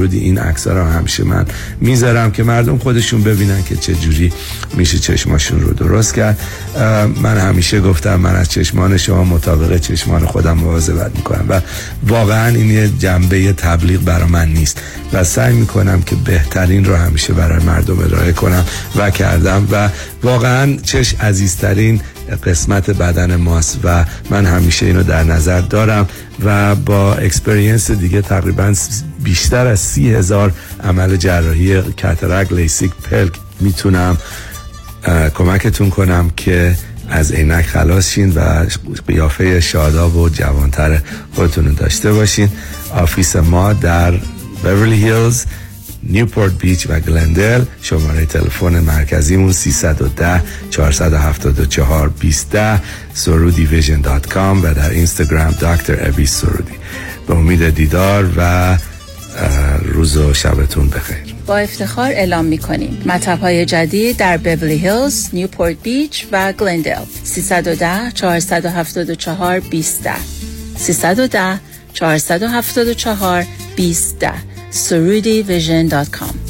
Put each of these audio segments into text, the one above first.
ورودی این عکس رو همیشه من می‌ذارم که مردم خودشون ببینن که چه جوری میشه چشماشون رو درست کرد. من همیشه گفتم من از چشمان شما مطابق چشمان خودم مواظبت می‌کنم و واقعا این یه جنبه تبلیغ برای من نیست و سعی می‌کنم که بهترین رو همیشه برای مردم ارائه کنم و کردم و واقعا چش عزیزترین قسمت بدن ماست و من همیشه اینو در نظر دارم و با experience دیگه تقریبا بیشتر از سی هزار عمل جراحی cataract LASIK پلک می‌تونم کمکتون کنم که از عینک خلاص شین و قیافه شاداب و جوانتر خودتون داشته باشین. office ما در بیورلی هیلز نیوپورت بیچ و گلندل شماره تلفن مرکزیمون 310 474 20 سرودی و در اینستاگرام دکتر ابی سرودی. به امید دیدار و روز و شبتون بخیر. با افتخار اعلام می کنیم مطب های جدید در بیورلی هیلز، نیوپورت بیچ و گلندل 310 474 20 310 474 20 سرودی Vision dot com.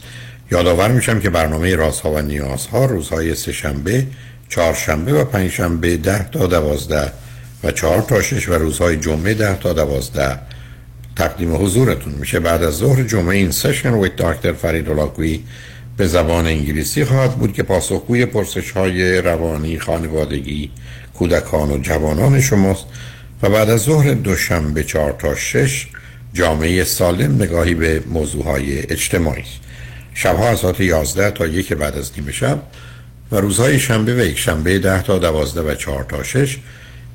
یادآور میشم که برنامه رازها و نیازها روزهای سهشنبه، چهارشنبه و پنجشنبه ده تا دوازده و چهار تا شش و روزهای جمعه ده تا دوازده. تقدیم حضورتون میشه بعد از ظهر جمعه. این سشن ویت دکتر فرید ولاکوی به زبان انگلیسی خواهد بود که پاسخگوی پرسش های روانی خانوادگی کودکان و جوانان شماست و بعد از ظهر دوشنبه چهار تا شش جامعه سالم نگاهی به موضوع های اجتماعی. شبها از ساعت 11 تا یک بعد از نیمه شب و روزهای شنبه و یک شنبه 10 تا 12 و 4 تا 6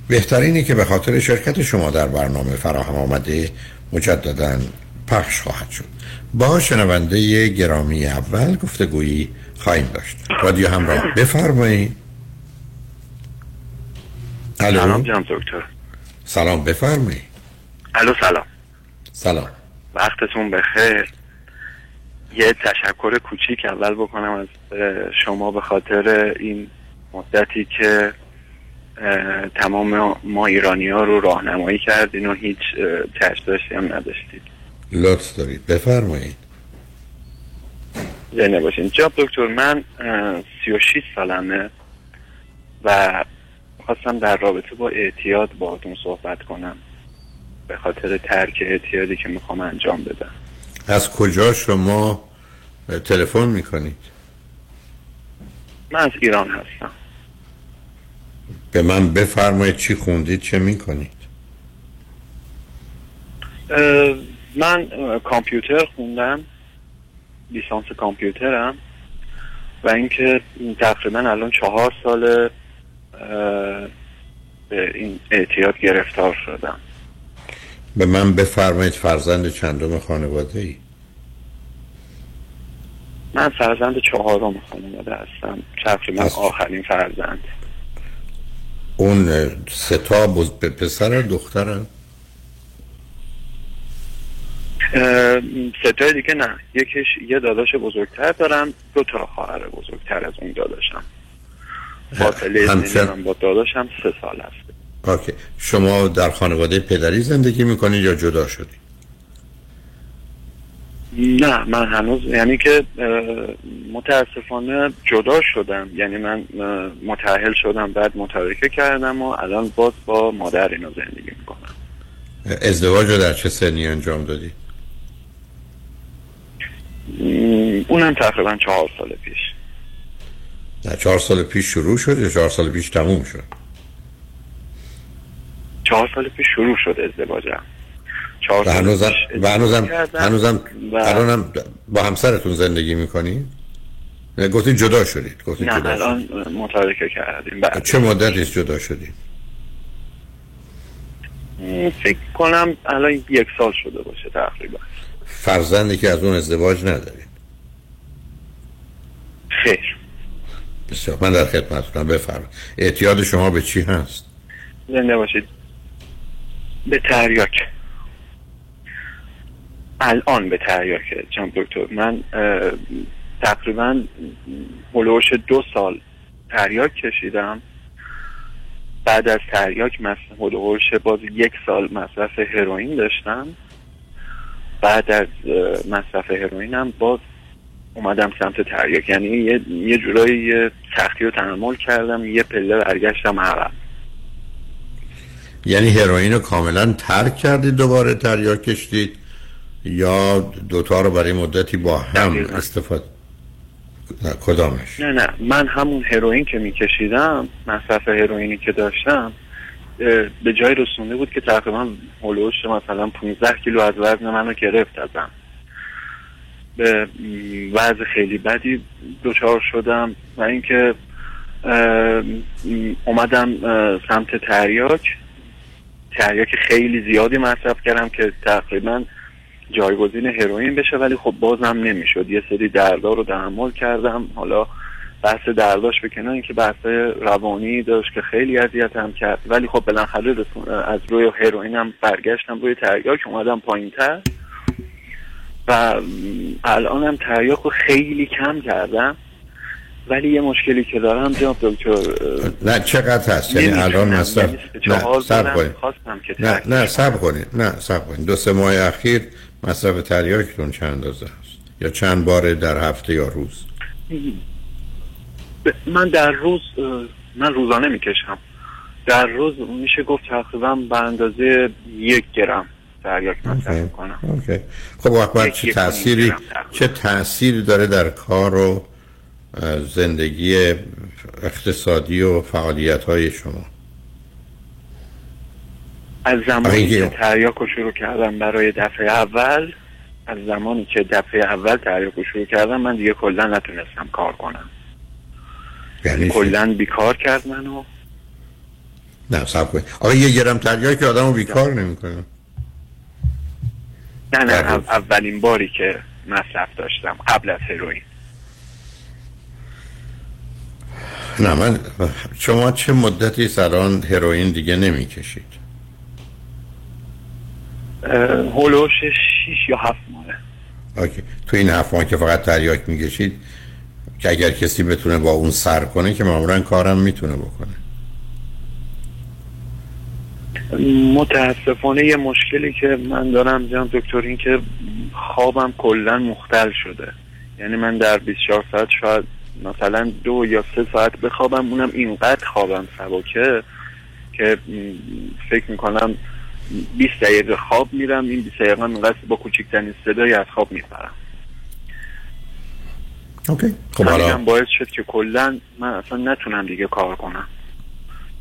بهترینی که به خاطر شرکت شما در برنامه فراهم آمده مجددا پخش خواهد شد. با شنونده گرامی اول گفتگویی خواهیم داشت. رادیو همراه بفرمایید. الو؟ سلام جناب دکتر. سلام بفرمایید. الو سلام. سلام. وقتتون بخیر. یه تشکر کوچیک اول بکنم از شما به خاطر این مدتی که تمام ما ایرانی ها رو راهنمایی کردین و هیچ داشتی هم نداشتید. لطف دارید. بفرمایید. زنده باشین جاب دکتر من 36 سالمه و خواستم در رابطه با اعتیاد باهاتون صحبت کنم به خاطر ترک اعتیادی که می‌خوام انجام بدم. از کجا شما تلفن می‌کنید؟ من از ایران هستم. به من بفرمایید چی خوندید چه می‌کنید؟ من کامپیوتر خوندم لیسانس کامپیوترم و اینکه تقریبا الان چهار سال به این اعتیاد گرفتار شدم. به من بفرمایید فرزند چندم خانواده ای من فرزند چهارم خانواده هستم. تقریبا آخرین فرزند. اون ستا بز... به پسر دخترن؟ اه، ستای دیگه نه. یکیش یه داداش بزرگتر دارم دو تا خواهر بزرگتر از اون داداشم. فاصله همسر- با داداشم سه سال هست اوکی. شما در خانواده پدری زندگی می‌کنید یا جدا شدید نه من هنوز یعنی که متاسفانه جدا شدم. یعنی من متأهل شدم بعد متارکه کردم و الان باز با مادر اینو زندگی می‌کنم. ازدواج رو در چه سنی انجام دادید اونم تقریبا چهار سال پیش. نه چهار سال پیش شروع شد یا چهار سال پیش تموم شد؟ چهار سال پیش شروع شد ازدواجم. چهار و هنوزم و هنوزم هنوزم الانم با همسرتون زندگی می‌کنید نه گفتید جدا شدید گفتید نه جدا الان متارکه کردیم. بعد چه مدتی جدا شدید؟ فکر کنم الان یک سال شده باشه تقریبا. فرزندی که از اون ازدواج ندارید خیر. بسیار من در خدمتتونم بفرمایید. اعتیاد شما به چی هست؟ زنده باشید. به تریاک. الان به تریاکه جناب دکتر من تقریبا هلوش دو سال تریاک کشیدم. بعد از تریاک هلوش باز یک سال مصرف هروئین داشتم. بعد از مصرف هروئینم باز اومدم سمت تریاک یعنی یه, یه جورایی سختی رو تحمل کردم یه پله برگشتم عقب. یعنی هروئین رو کاملا ترک کردید دوباره تریاک کشید یا دوتا رو برای مدتی با هم. استفاده نه، کدامش؟ نه نه. من همون هروئین که میکشیدم مصرف هروئینی که داشتم به جای رسونده بود که تقریبا هلوش مثلا 15 کیلو از وزن منو گرفت ازم. به وضع خیلی بدی دچار شدم و اینکه اومدم سمت تریاک. تریاک خیلی زیادی مصرف کردم که تقریبا جایگزین هروئین بشه ولی خب بازم نمی‌شد. یه سری دردا رو تحمل کردم. حالا بحث درداش به کنار اینکه بحث روانی داشت که خیلی اذیتم کرد. ولی خب بالاخره از روی هروئینم برگشتم روی تریاک اومدم پایین تر و الانم تریاک رو خیلی کم کردم. ولی یه مشکلی که دارم جناب دکتر نه چقدر هست؟ یعنی. الان مصرف یعنی چهار نه صبر کنید. نه نه صبر کنید. نه صبر کنید. دو سه ماه اخیر مصرف تریاکتون چند اندازه هست یا چند بار در هفته یا روز من در روز من روزانه می‌کشم در روز میشه گفت تقریبا به اندازه یک گرم تریاک مصرف. می‌کنم اوکی. خب وقت چه تأثیری. چه تأثیری داره در کار و زندگی اقتصادی و فعالیت های شما از زمانی آره، که. تریاک رو شروع کردم برای دفعه اول از زمانی که دفعه اول تریاک رو شروع کردم من دیگه کلا نتونستم کار کنم یعنی؟ کلا بیکار کرد منو نه صبر کنید آقا یه گرم تریاک که آدمو بیکار نمی‌کنه نه نه. اولین باری که مصرف داشتم قبل از هروئین نه من شما چه مدتی الان هروئین دیگه نمی‌کشید هلوش شیش یا هفت ماهه. اوکی. تو این هفت ماه که فقط تریاک می‌کشید که اگر کسی بتونه با اون سر کنه که معمولا کارم می‌تونه بکنه. متاسفانه یه مشکلی که من دارم جناب دکتر این که خوابم کلا مختل شده. یعنی من در 24 ساعت شاید مثلا دو یا سه ساعت بخوابم اونم اینقدر خوابم سبکه که فکر می‌کنم 20 دقیقه خواب میرم این 20 دقیقه اینقدر با کوچکترین صدایی از خواب میپرم. اوکی. خب حالا باعث شد که کلا من اصلا نتونم دیگه کار کنم.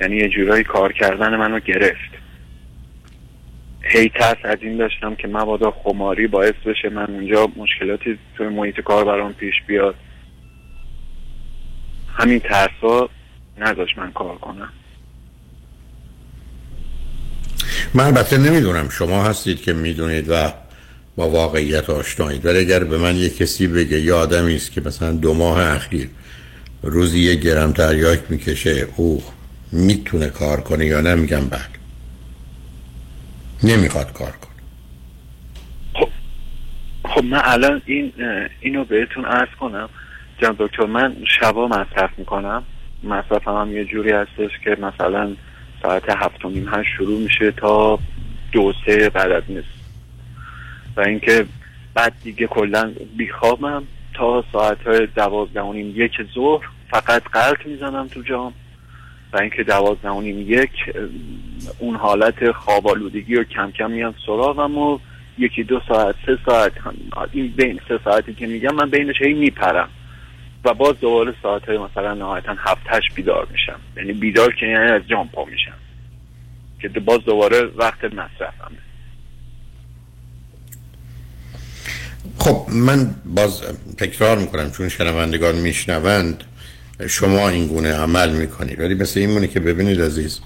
یعنی یه جورایی کار کردن منو گرفت. هی ترس از این داشتم که مبادا خماری باعث بشه من اونجا مشکلاتی توی محیط کار برام پیش بیاد. همین ترسا نداشت من کار کنم. من البته نمی‌دونم. شما هستید که می‌دونید و با واقعیت آشنایید. ولی اگر به من یه کسی بگه یه آدمی است که مثلا دو ماه اخیر روزی یه گرم تریاک می‌کشه او می‌تونه کار کنه یا نه؟ میگم بله. نمی‌خواد کار کنه. خب خب من الان این اینو بهتون عرض کنم. جناب دکتر من شبا مصرف می‌کنم. مصرفم هم یه جوری هستش که مثلا ساعت هفت و نیم هشت شروع میشه تا دو سه بعد از نصف و اینکه بعد دیگه کلا بیخوابم تا ساعت های دوازده و نیم. یک ظهر فقط قلق می‌زنم تو جام. و اینکه دوازده و نیم یک اون حالت خواب رو کم کم میان سراغم و یکی دو ساعت سه ساعت این بین سه ساعتی که میگم من بینش هی میپرم. و باز دوباره ساعت های مثلا نهایتا هفت هشت بیدار میشم. یعنی بیدار که یعنی از جام پا میشم. که باز دوباره وقت مصرفمه خب من باز تکرار می‌کنم چون شنوندگان میشنوند شما این گونه عمل می‌کنید. ولی مثل این مونه که ببینید عزیز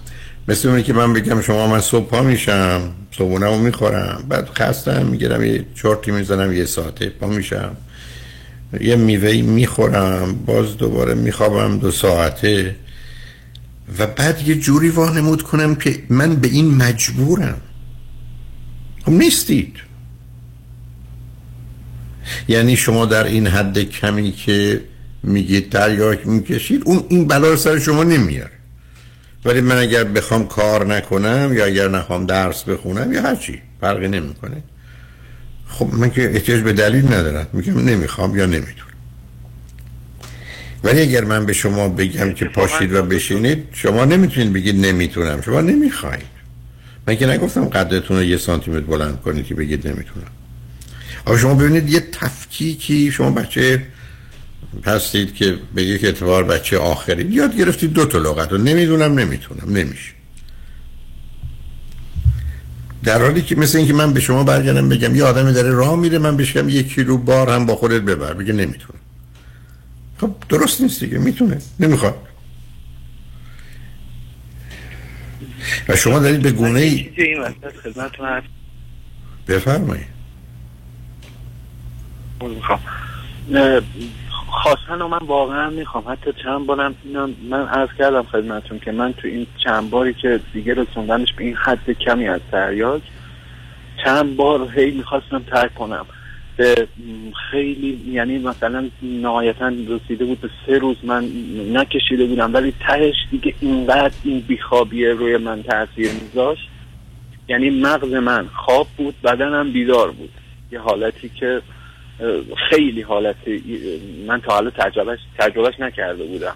مثل اونه که من بگم شما من صبح پا میشم صبحونه می‌خورم بعد خستم می‌گیرم یه چرتی می‌زنم یه ساعته پا میشم. یه میوهی می‌خورم باز دوباره میخوابم دو ساعته. و بعد یه جوری وانمود کنم که من به این مجبورم. خب نیستید. یعنی شما در این حد کمی که میگید تریاک می‌کشید اون این بلا سر شما نمیاره. ولی من اگر بخوام کار نکنم یا اگر نخوام درس بخونم یا هرچی فرقی نمی‌کنه. خب من که احتیاج به دلیل ندارم. میگم نمی‌خوام یا نمی‌تونم. ولی اگر من به شما بگم که پاشید و بشینید شما نمی‌تونید بگید نمی‌تونم. شما نمی‌خواید من که نگفتم قدرتون رو یه سانتیمتر بلند کنید که بگید نمی‌تونم. آقا شما ببینید یه تفکیکی شما بچه هستید که به یک اعتبار بچه آخری یاد گرفتید دو تا لغت رو. نمی‌دونم نمی‌تونم. نمیشه. در حالی که مثل اینکه من به شما برگردم بگم یه آدمی داره راه میره من بشم یک کیلو بار هم با خودت ببر. بگه نمی‌تونه. خب درست نیست دیگه. می‌تونه. نمی‌خواد. و شما دارید به گونه ای بفرمایید. خواستن من واقعا می‌خوام حتی چند بارم من عرض کردم خدمتون که من تو این چند باری که دیگه رسوندنش به این حد کمی از تریاک چند بار هی می‌خواستم ترک کنم. به خیلی یعنی مثلا نهایتا رسیده بود به سه روز من نکشیده بودم ولی تهش دیگه اینقدر این بیخوابیه روی من تاثیر میذاشت. یعنی مغز من خواب بود بدنم بیدار بود. یه حالتی که خیلی حالت من تا حالا تجربهش, تجربهش نکرده بودم.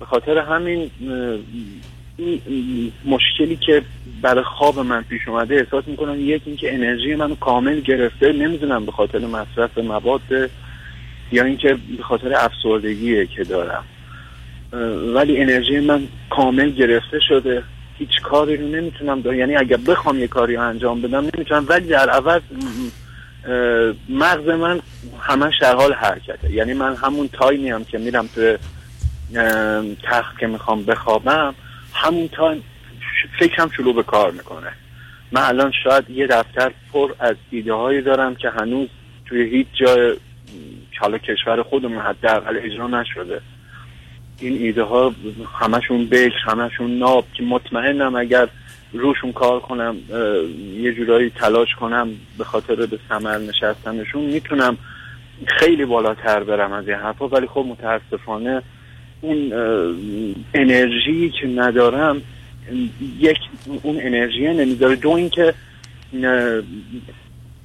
به خاطر همین مشکلی که برای خواب من پیش اومده احساس می‌کنم یک اینکه انرژی منو کامل گرفته نمی‌دونم به خاطر مصرف مواد یا اینکه به خاطر افسردگیه که دارم. ولی انرژی من کامل گرفته شده. هیچ کاری رو نمی‌تونم دارم یعنی اگر بخوام یه کاری انجام بدم نمی‌تونم. ولی در عوض مغز من همش در حال حرکته. یعنی من همون تایمی هم که میرم تو تخت که می‌خوام بخوابم همون تایم فکرم شروع به کار می‌کنه. من الان شاید یه دفتر پر از ایده هایی دارم که هنوز توی هیچ جای حالا کشور خودمون حداقل اجرا نشده. این ایده ها همشون بکر همشون ناب که مطمئنم اگر روشون کار کنم یه جورایی تلاش کنم به خاطر به ثمر نشستنشون. می‌تونم خیلی بالاتر برم از این حرفا ولی خب متاسفانه اون انرژی که ندارم یک اون انرژی نمی‌ذاره. دو اینکه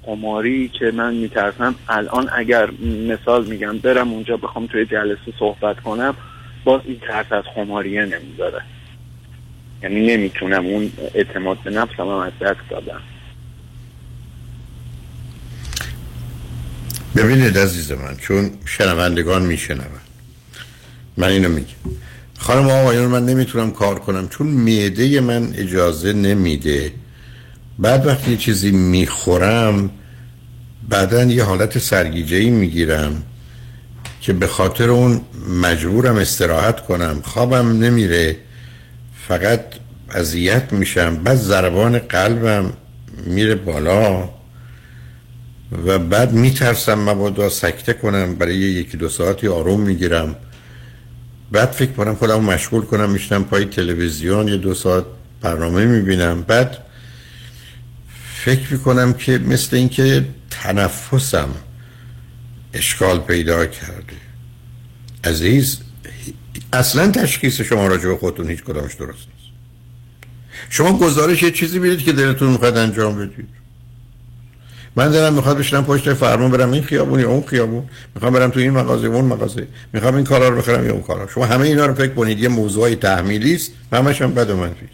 قماری که من میترسم الان اگر مثال میگم برم اونجا بخوام توی جلسه صحبت کنم باز این ترس از خماریه نمی‌ذاره. یعنی نمی‌تونم اون اعتماد به نفسم هم از دست دادم. ببینید عزیز من چون شنوندگان میشنون. من اینو میگم. خانم آقایان من نمی‌تونم کار کنم چون میده من اجازه نمیده. بعد وقتی چیزی می‌خورم بعدا یه حالت سرگیجه ای می‌گیرم که به خاطر اون مجبورم استراحت کنم خوابم نمیره. فقط اذیت میشم. بعد ضربان قلبم میره بالا و بعد میترسم مبادا سکته کنم برای یکی دو ساعتی آروم می‌گیرم. بعد فکر کنم خودم مشغول کنم میشنم پای تلویزیون یه دو ساعت برنامه می‌بینم. بعد فکر می‌کنم که مثل اینکه تنفسم اشکال پیدا کرده. عزیز اصلا تشخیص شما راجع به خودتون هیچ کدامش درست نیست. شما گزارش یه چیزی می‌دید که دلتون می‌خواد انجام بدید. من دلم می‌خواد بشنم پشت فرمون برم این خیابون یا اون خیابون. می‌خوام برم تو این مغازه اون مغازه. می‌خوام این کارا رو بخرم یا اون کارا. شما همه اینا رو فکر کنید. یه موضوعی تحمیلی است. همش هم بد و منفی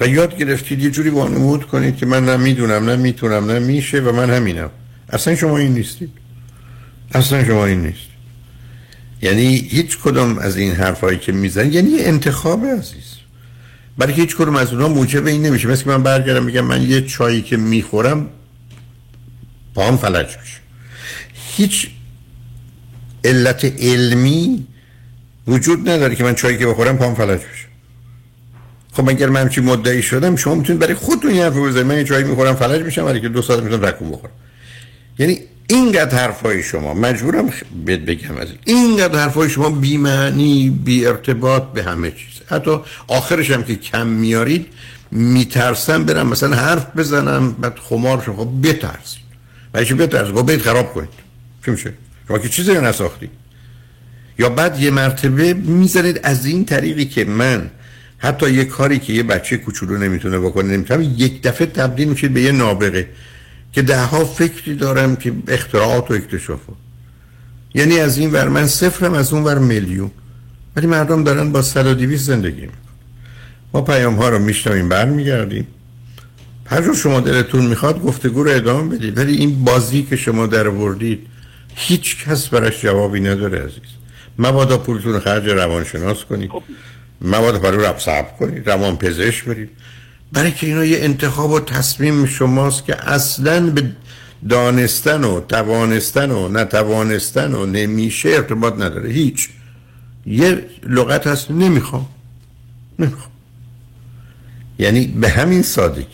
و یاد گرفتید. یه جوری وانمود کنید که من نه می‌دونم نه می‌تونم و من همینم. اصلا شما این نیستید. اصلا شما این نیست. یعنی هیچ کدوم از این حرفایی که میزن یعنی انتخاب عزیز. برای هیچ کدوم از اونها موجب این نمیشه. مثل من برگردم میگم من یه چایی که می‌خورم پاهم فلج میشه. هیچ علت علمی وجود نداره که من چایی که بخورم پاهم فلج بشه. خب اگر من همچین مدعی شدم شما می‌تونید برای خودتون یه حرف بزنید. من یه چایی می‌خورم فلج میشم ولی که دو ساعت می‌تونم رکوم بخورم. یعنی اینقدر حرفای شما مجبورم بهت بگم از اینقدر حرفای شما بی معنی بی ارتباط به همه چیز. حتی آخرش هم که کم میارید میترسم برم مثلا حرف بزنم بعد خمار شما خب بترسید. و چی بترسید؟ خب خراب کنید. چی میشه؟ شما که چیزی نساختی. یا بعد یه مرتبه می‌زنید از این طریقی که من حتی یه کاری که یه بچه کوچولو نمی‌تونه بکنه نمی‌تونه یک دفعه تبدیل میشید به یه نابغه. که ده ها فکری دارم که اختراعات و اکتشاف یعنی از این ور من صفرم از اون ور میلیون. ولی مردم دارن با صد و زندگی می‌کنن. ما پیام ها رو میشنویم برمیگردیم. هر جور شما دلتون می‌خواد گفتگو رو ادامه بدید. ولی این بازی که شما در وردید هیچ کس براش جوابی نداره عزیز. مبادا پولتون خرج روانشناس کنید. خب. مبادا برای رب صبر کنید. روان پزشک برید. برای که اینا یه انتخاب و تصمیم شماست که اصلا به دانستن و توانستن و نتوانستن و نمیشه ارتباط نداره. هیچ. یه لغت هست نمی‌خوام. نمی‌خوام. یعنی به همین سادگی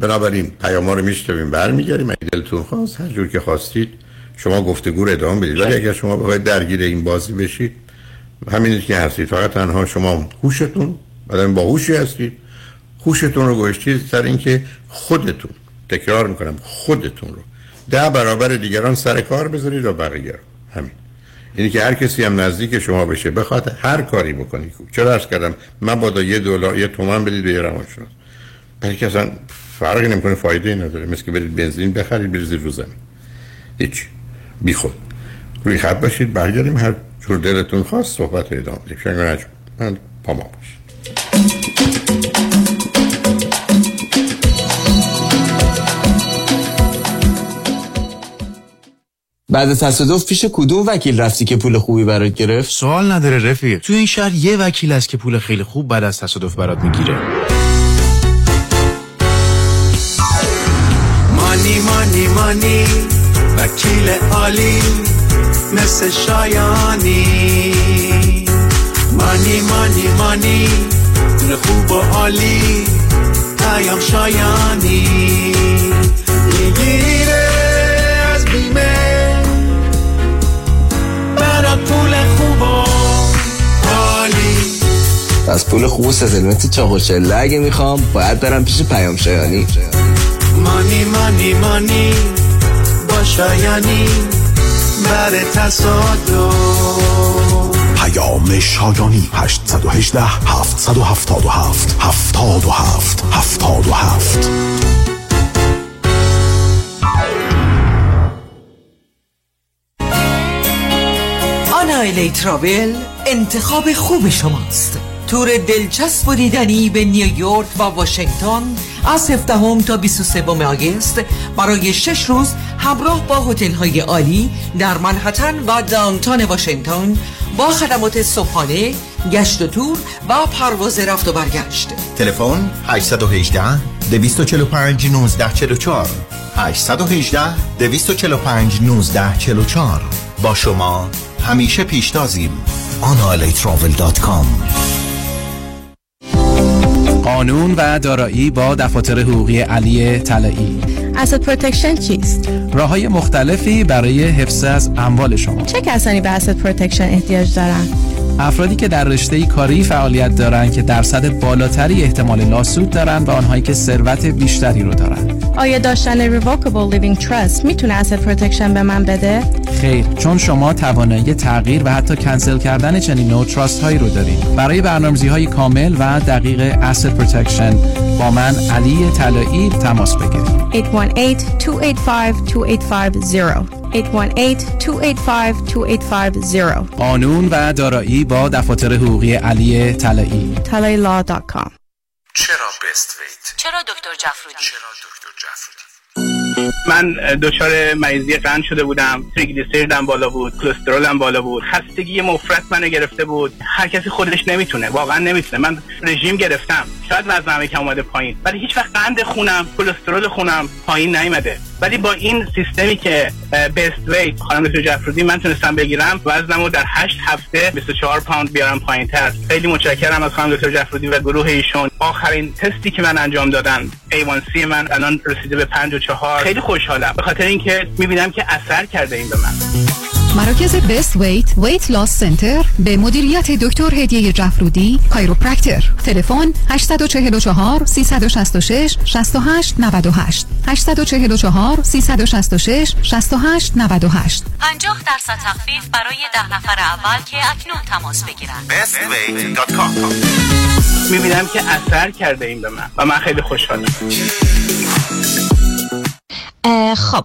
بنابراین پیام رو میشتویم برمیگردیم. اگه دلتون خواست هر جور که خواستید شما گفتگو رو ادامه بدید. ولی اگر شما بخواید درگیر این بازی بشید همین که هستید. فقط تنها شما هوشتون. با هوشی هستید. هوشتون رو گوشتید سر اینکه خودتون تکرار می‌کنم خودتون رو. ده برابر دیگران سر کار بذارید و بقیه همین. اینی که هر کسی هم نزدیک شما بشه بخواد هر کاری بکنی چرا ارز کردم؟ من بادا یه دلار یه تومن بدید به یه برای که اصلا فرقی نمی‌کنه فایده ای نداره. مثل که برید بنزین بخرید بریزید رو زمین. هیچ. بی خود. روی خط باشید برگردیم. هر جور دلتون خواست صحبت ادامه بدیم. من پا ما بعد تصادف پیش کدوم وکیل رفتی که پول خوبی برات گرفت؟ سوال نداره رفیق. تو این شهر یه وکیل است که پول خیلی خوب بعد از تصادف برات می‌گیره. مانی مانی مانی وکیل عالی مثل شایانی. مانی مانی مانی خوب و عالی پیام شایانی. می‌گیره از بیمه از پول خوب و سزلمت چاق و چله اگه می‌خوام باید برم پیش پیام شایانی. مانی مانی مانی با شایانی بر تصادم پیام شایانی 818 777 77 77 آنایلی ترابل انتخاب خوب شماست. تور دلچسب و دیدنی به نیویورک و واشنگتن از 17 تا 23 آگست. برای 6 روز همراه با هتل های عالی در منحتن و داونتان واشنگتن با خدمات صبحانه، گشت و تور و پرواز رفت و برگشت. تلفن 818 245 1944 818 245 1944 با شما همیشه پیشتازیم. آنالیتراول.com قانون و دارایی با دفاتر حقوقی علی طلایی asset protection چیست؟ راه های مختلفی برای حفظ از اموال شما چه کسانی به asset protection احتیاج دارند؟ افرادی که در رشته کاری فعالیت دارند که درصد بالاتری احتمال lawsuit دارند و آنهایی که ثروت بیشتری رو دارند. آیا داشتن revocable living trust می‌تونه asset protection به من بده؟ خیر چون شما توانایی تغییر و حتی کنسل کردن چنین نوع trust هایی رو دارید. برای برنامه‌ریزی های کامل و دقیق asset protection با من علی طلایی تماس بگیرید. 818-285-2850 818-285-2850 قانون و دارایی با دفاتر حقوقی علی طلایی چرا بست ویت؟ چرا دکتر جفرودی؟ چرا دکتر جفرودی؟ من دچار مریضی قند شده بودم. تریگلیسیریدم بالا بود. کلسترولم بالا بود. خستگی مفرط منو گرفته بود. هر کسی خودش نمی‌تونه. واقعا نمی‌تونه. من رژیم گرفتم. شاید وزنم کم اومده پایین. ولی هیچ وقت قند خونم کلسترول خونم پایین نیومده. ولی با این سیستمی که بست ویت خانم دکتر جفرودی من تونستم بگیرم وزنمو در 8 هفته 24 پوند بیارم پایین تر. خیلی متشکرم از خانم دکتر جفرودی و گروه ایشون. آخرین تستی که من انجام دادن A1C من الان رسیده به 54 خیلی خوشحالم. به خاطر اینکه می‌بینم که اثر کرده این به من. مراکز بست ویت ویت لاس سنتر به مدیریت دکتر هدیه جفرودی کایروپرکتر تلفن 844 366 68 98 844 366 68 98 50 درصد تخفیف برای ده نفر اول که اکنون تماس بگیرند. Bestweight.com می‌بینم که اثر کرده این به من و من خیلی خوشحالم. خب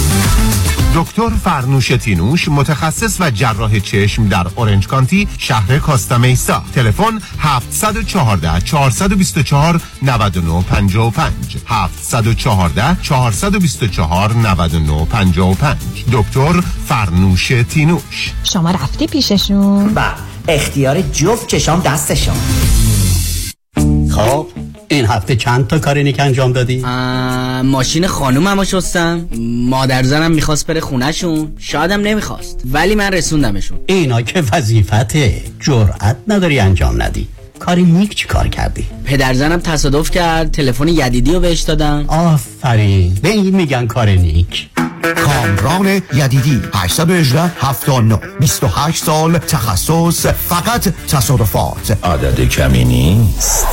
دکتر فرنوش تینوش متخصص و جراح چشم در اورنج کانتی شهر کاستامیسا تلفن 714 424 9955 714 424 9955 دکتر فرنوش تینوش. شما رفتی پیششون؟ و اختیار جفت چشام دستشون. خب این هفته چند تا کارینیک انجام دادی؟ ماشین خانومم شستم مادر زنم می‌خواست بره خونهشون. شایدم نمی‌خواست. ولی من رسوندمشون. اینا که وظیفته جرأت نداری انجام ندی. کاری نیک چی کار کردی؟ پدر زنم تصادف کرد تلفن یدیدی رو بهش دادم آفرین. به این میگن کار نیک. کامران یدیدی 818 79 28 سال تخصص فقط تصادفات. عدد کمی نیست.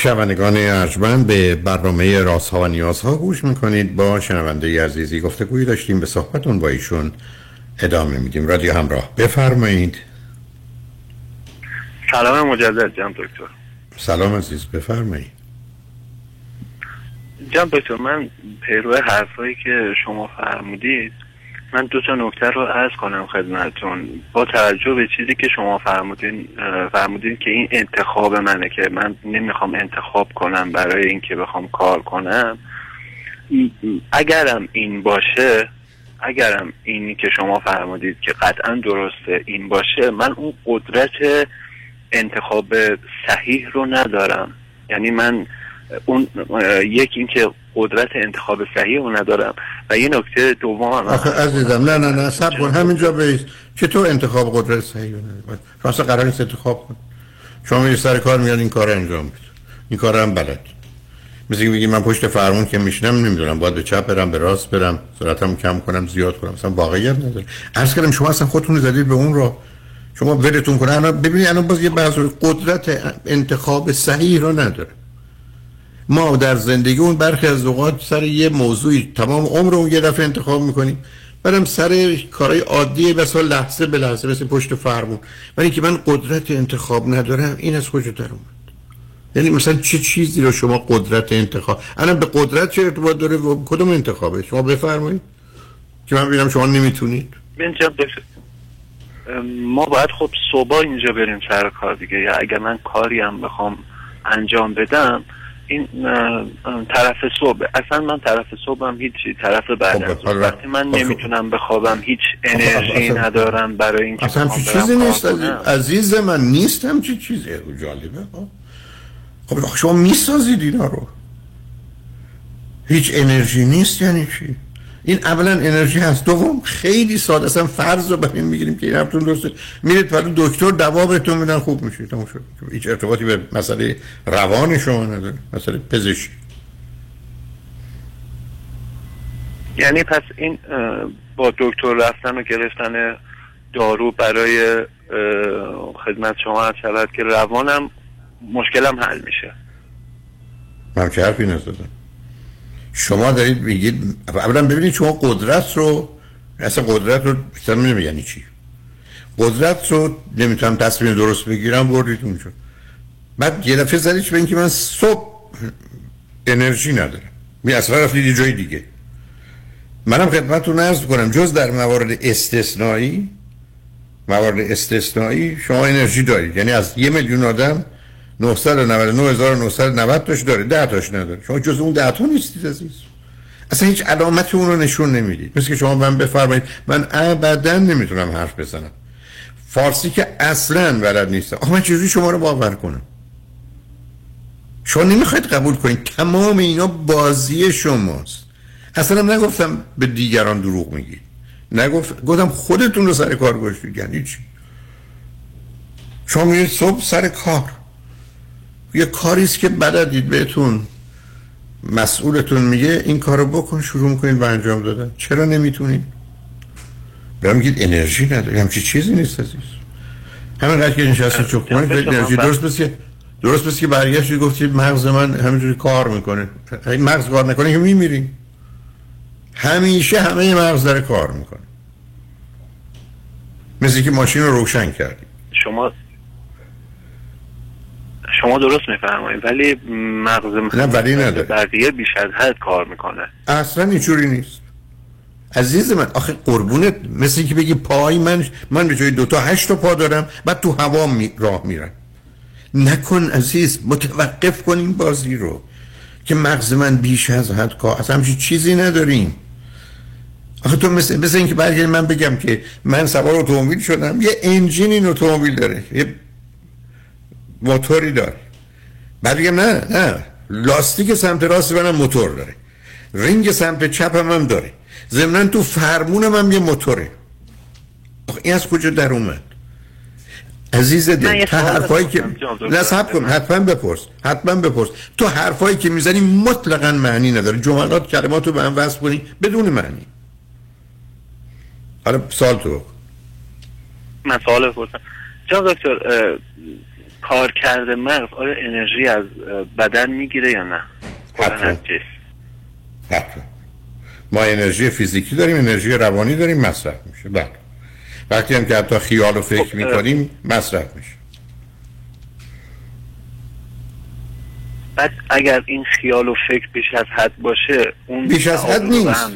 شنوندگان ارجمند به برنامه رازها و نیازها گوش می‌کنید. با شنونده عزیزی گفتگویی داشتیم به صحبتون با ایشون ادامه میدیم. رادیو همراه بفرمایید. سلام مجدد جناب دکتر. سلام عزیز بفرمایید. جناب دکتر من پیرو حرفایی که شما فرمودید من دو تا نکته رو عرض کنم خدمتتون. با توجه به چیزی که شما فرمودین فرمودین که این انتخاب منه که من نمی‌خوام انتخاب کنم برای اینکه بخوام کار کنم. اگرم این باشه اگرم اینی که شما فرمودید که قطعا درسته این باشه من اون قدرت انتخاب صحیح رو ندارم. یعنی من اون یک اینکه قدرت انتخاب صحیح رو ندارم. و یه نکته دوم هم آخه عزیزم نه نه نه سب کن همینجا بیست. چطور انتخاب قدرت صحیح رو ندارم راست قرار نیست انتخاب کن. شما میری سر کار میاد این کار انجام بده این کار هم بلد. مثل که بگی من پشت فرمون که میشنم نمی‌دونم. باید به چپ برم به راست برم سرعتم کم کنم زیاد کنم. مثلا واقعیت نداره. عرض کردم شما اصلا خودتون زدید به اون را شما ولتون کنه. الان ببینید الان باز یه بحث قدرت انتخاب صحیح رو نداره. ما در زندگی اون برخی از اوقات سر یه موضوعی تمام عمر اون یه دفعه انتخاب می‌کنیم. برم سر کارهای عادی بسا لحظه به لحظه مثل پشت فرمون. ولی که من قدرت انتخاب ندارم این از کجا در اومد؟ یعنی مثلا چه چیزی رو شما قدرت انتخاب؟ الان به قدرت چه ارتباط داره و کدوم انتخابه؟ شما بفرمایید که من ببینم شما نمی‌تونید. ما باید خب صبح اینجا بریم سر کار دیگه. یا اگر من کاری هم بخوام انجام بدم این طرف صبح. اصلا من طرف صبحم هیچی طرف بعد از ظهر. وقتی من نمی‌تونم بخوابم هیچ انرژی ندارم برای اینکه اصلا چیزی نیست عزیز, من نیستم چی چیزی؟ جالبه خب. خب شما می‌سازید اینا رو. هیچ انرژی نیست یعنی چی؟ این اولا انرژی هست. دوم خیلی ساده. اصلا فرض رو بر این می‌گیریم که این حرفتون درسته. میرید برای دکتر دوا بهتون میدن. خوب میشه. تموم شد. هیچ ارتباطی به مسئله روان شما نداره. مسئله پزشکی. یعنی پس این با دکتر رفتن و گرفتن دارو برای خدمت شما از شود که روانم مشکلم حل میشه. من که حرفی نزدم؟ شما دارید میگید اولا ببینید شما قدرت رو اصلا قدرت رو بیشتر نمی‌دونم یعنی چی. قدرت رو نمی‌تونم تصمیم درست بگیرم بردید اونجا. بعد یه دفعه زدیش به اینکه من صبح انرژی ندارم. می اصلا رفتید یه جای دیگه. منم خدمتتون عرض کنم جز در موارد استثنایی موارد استثنایی شما انرژی دارید. یعنی از یه میلیون آدم 999990 تاش داره. 10 تاش نداره. شما جز اون 10 تا نیستید عزیز. اصلا هیچ علامتی اون رو نشون نمی‌دید. مثل که شما من بفرمایید من ابدا نمی‌تونم حرف بزنم. فارسی که اصلا بلد نیستم. آخه من چجوری شما رو باور کنم؟ شما نمی‌خواید قبول کنید تمام اینا بازی شماست. اصلا نگفتم به دیگران دروغ میگید. نگفت گفتم خودتون رو سر کار گذاشتید. یعنی چی؟ شما میرید صبح سر کار. یه کاری است که بلدید بهتون. مسئولتون میگه این کارو بکن شروع می‌کنید به انجام دادن. چرا نمی‌تونید؟ برام میگید انرژی نداری همچی چیزی نیست عزیز. همینقدر که نشستی چوب انرژی درست بس که درست بس که برگشتی گفتید مغز من همینجوری کار می‌کنه. این مغز کار نکنه که میمیری. همیشه همه مغز داره کار می‌کنه. مثل که ماشین رو روشن کردی. شما شما درست میفرمایید ولی مغز نه، ولی نداره. بقیه بیش از حد کار می‌کنه. اصلا اینجوری نیست. عزیز من آخه قربونت مثل که بگی پای من من به جای دوتا هشت تا پا دارم بعد تو هوا می راه میرم. نکن عزیز متوقف کن این بازی رو که مغز من بیش از حد کار اصلا همچین چیزی نداریم. آخه تو مثل, مثل اینکه برگردی من بگم که من سوار اتومبیل شدم یه انجین این اتومبیل داره یه موتوری داره. بعد بگم نه نه. لاستیک سمت راست منم موتور داره. رینگ سمت چپم هم داره. ضمنا تو فرمونم هم یه موتوره. این از کجا در اومد؟ عزیز دل تا حرفایی که صبر کن. حتما بپرس. حتما بپرس. تو حرفایی که می‌زنی مطلقا معنی نداره. جملات کلمات رو به هم وصل کنی بدون معنی. حالا سال تو. من سوال بپرسم. جناب دکتر کار کرده مغز آیا انرژی از بدن می‌گیره یا نه؟ حتما. ما انرژی فیزیکی داریم انرژی روانی داریم مصرف میشه. بله. وقتی هم که حتی خیال و فکر خب، می‌کنیم مصرف میشه. بعد اگر این خیال و فکر بیش از حد باشه اون بیش از حد نیست.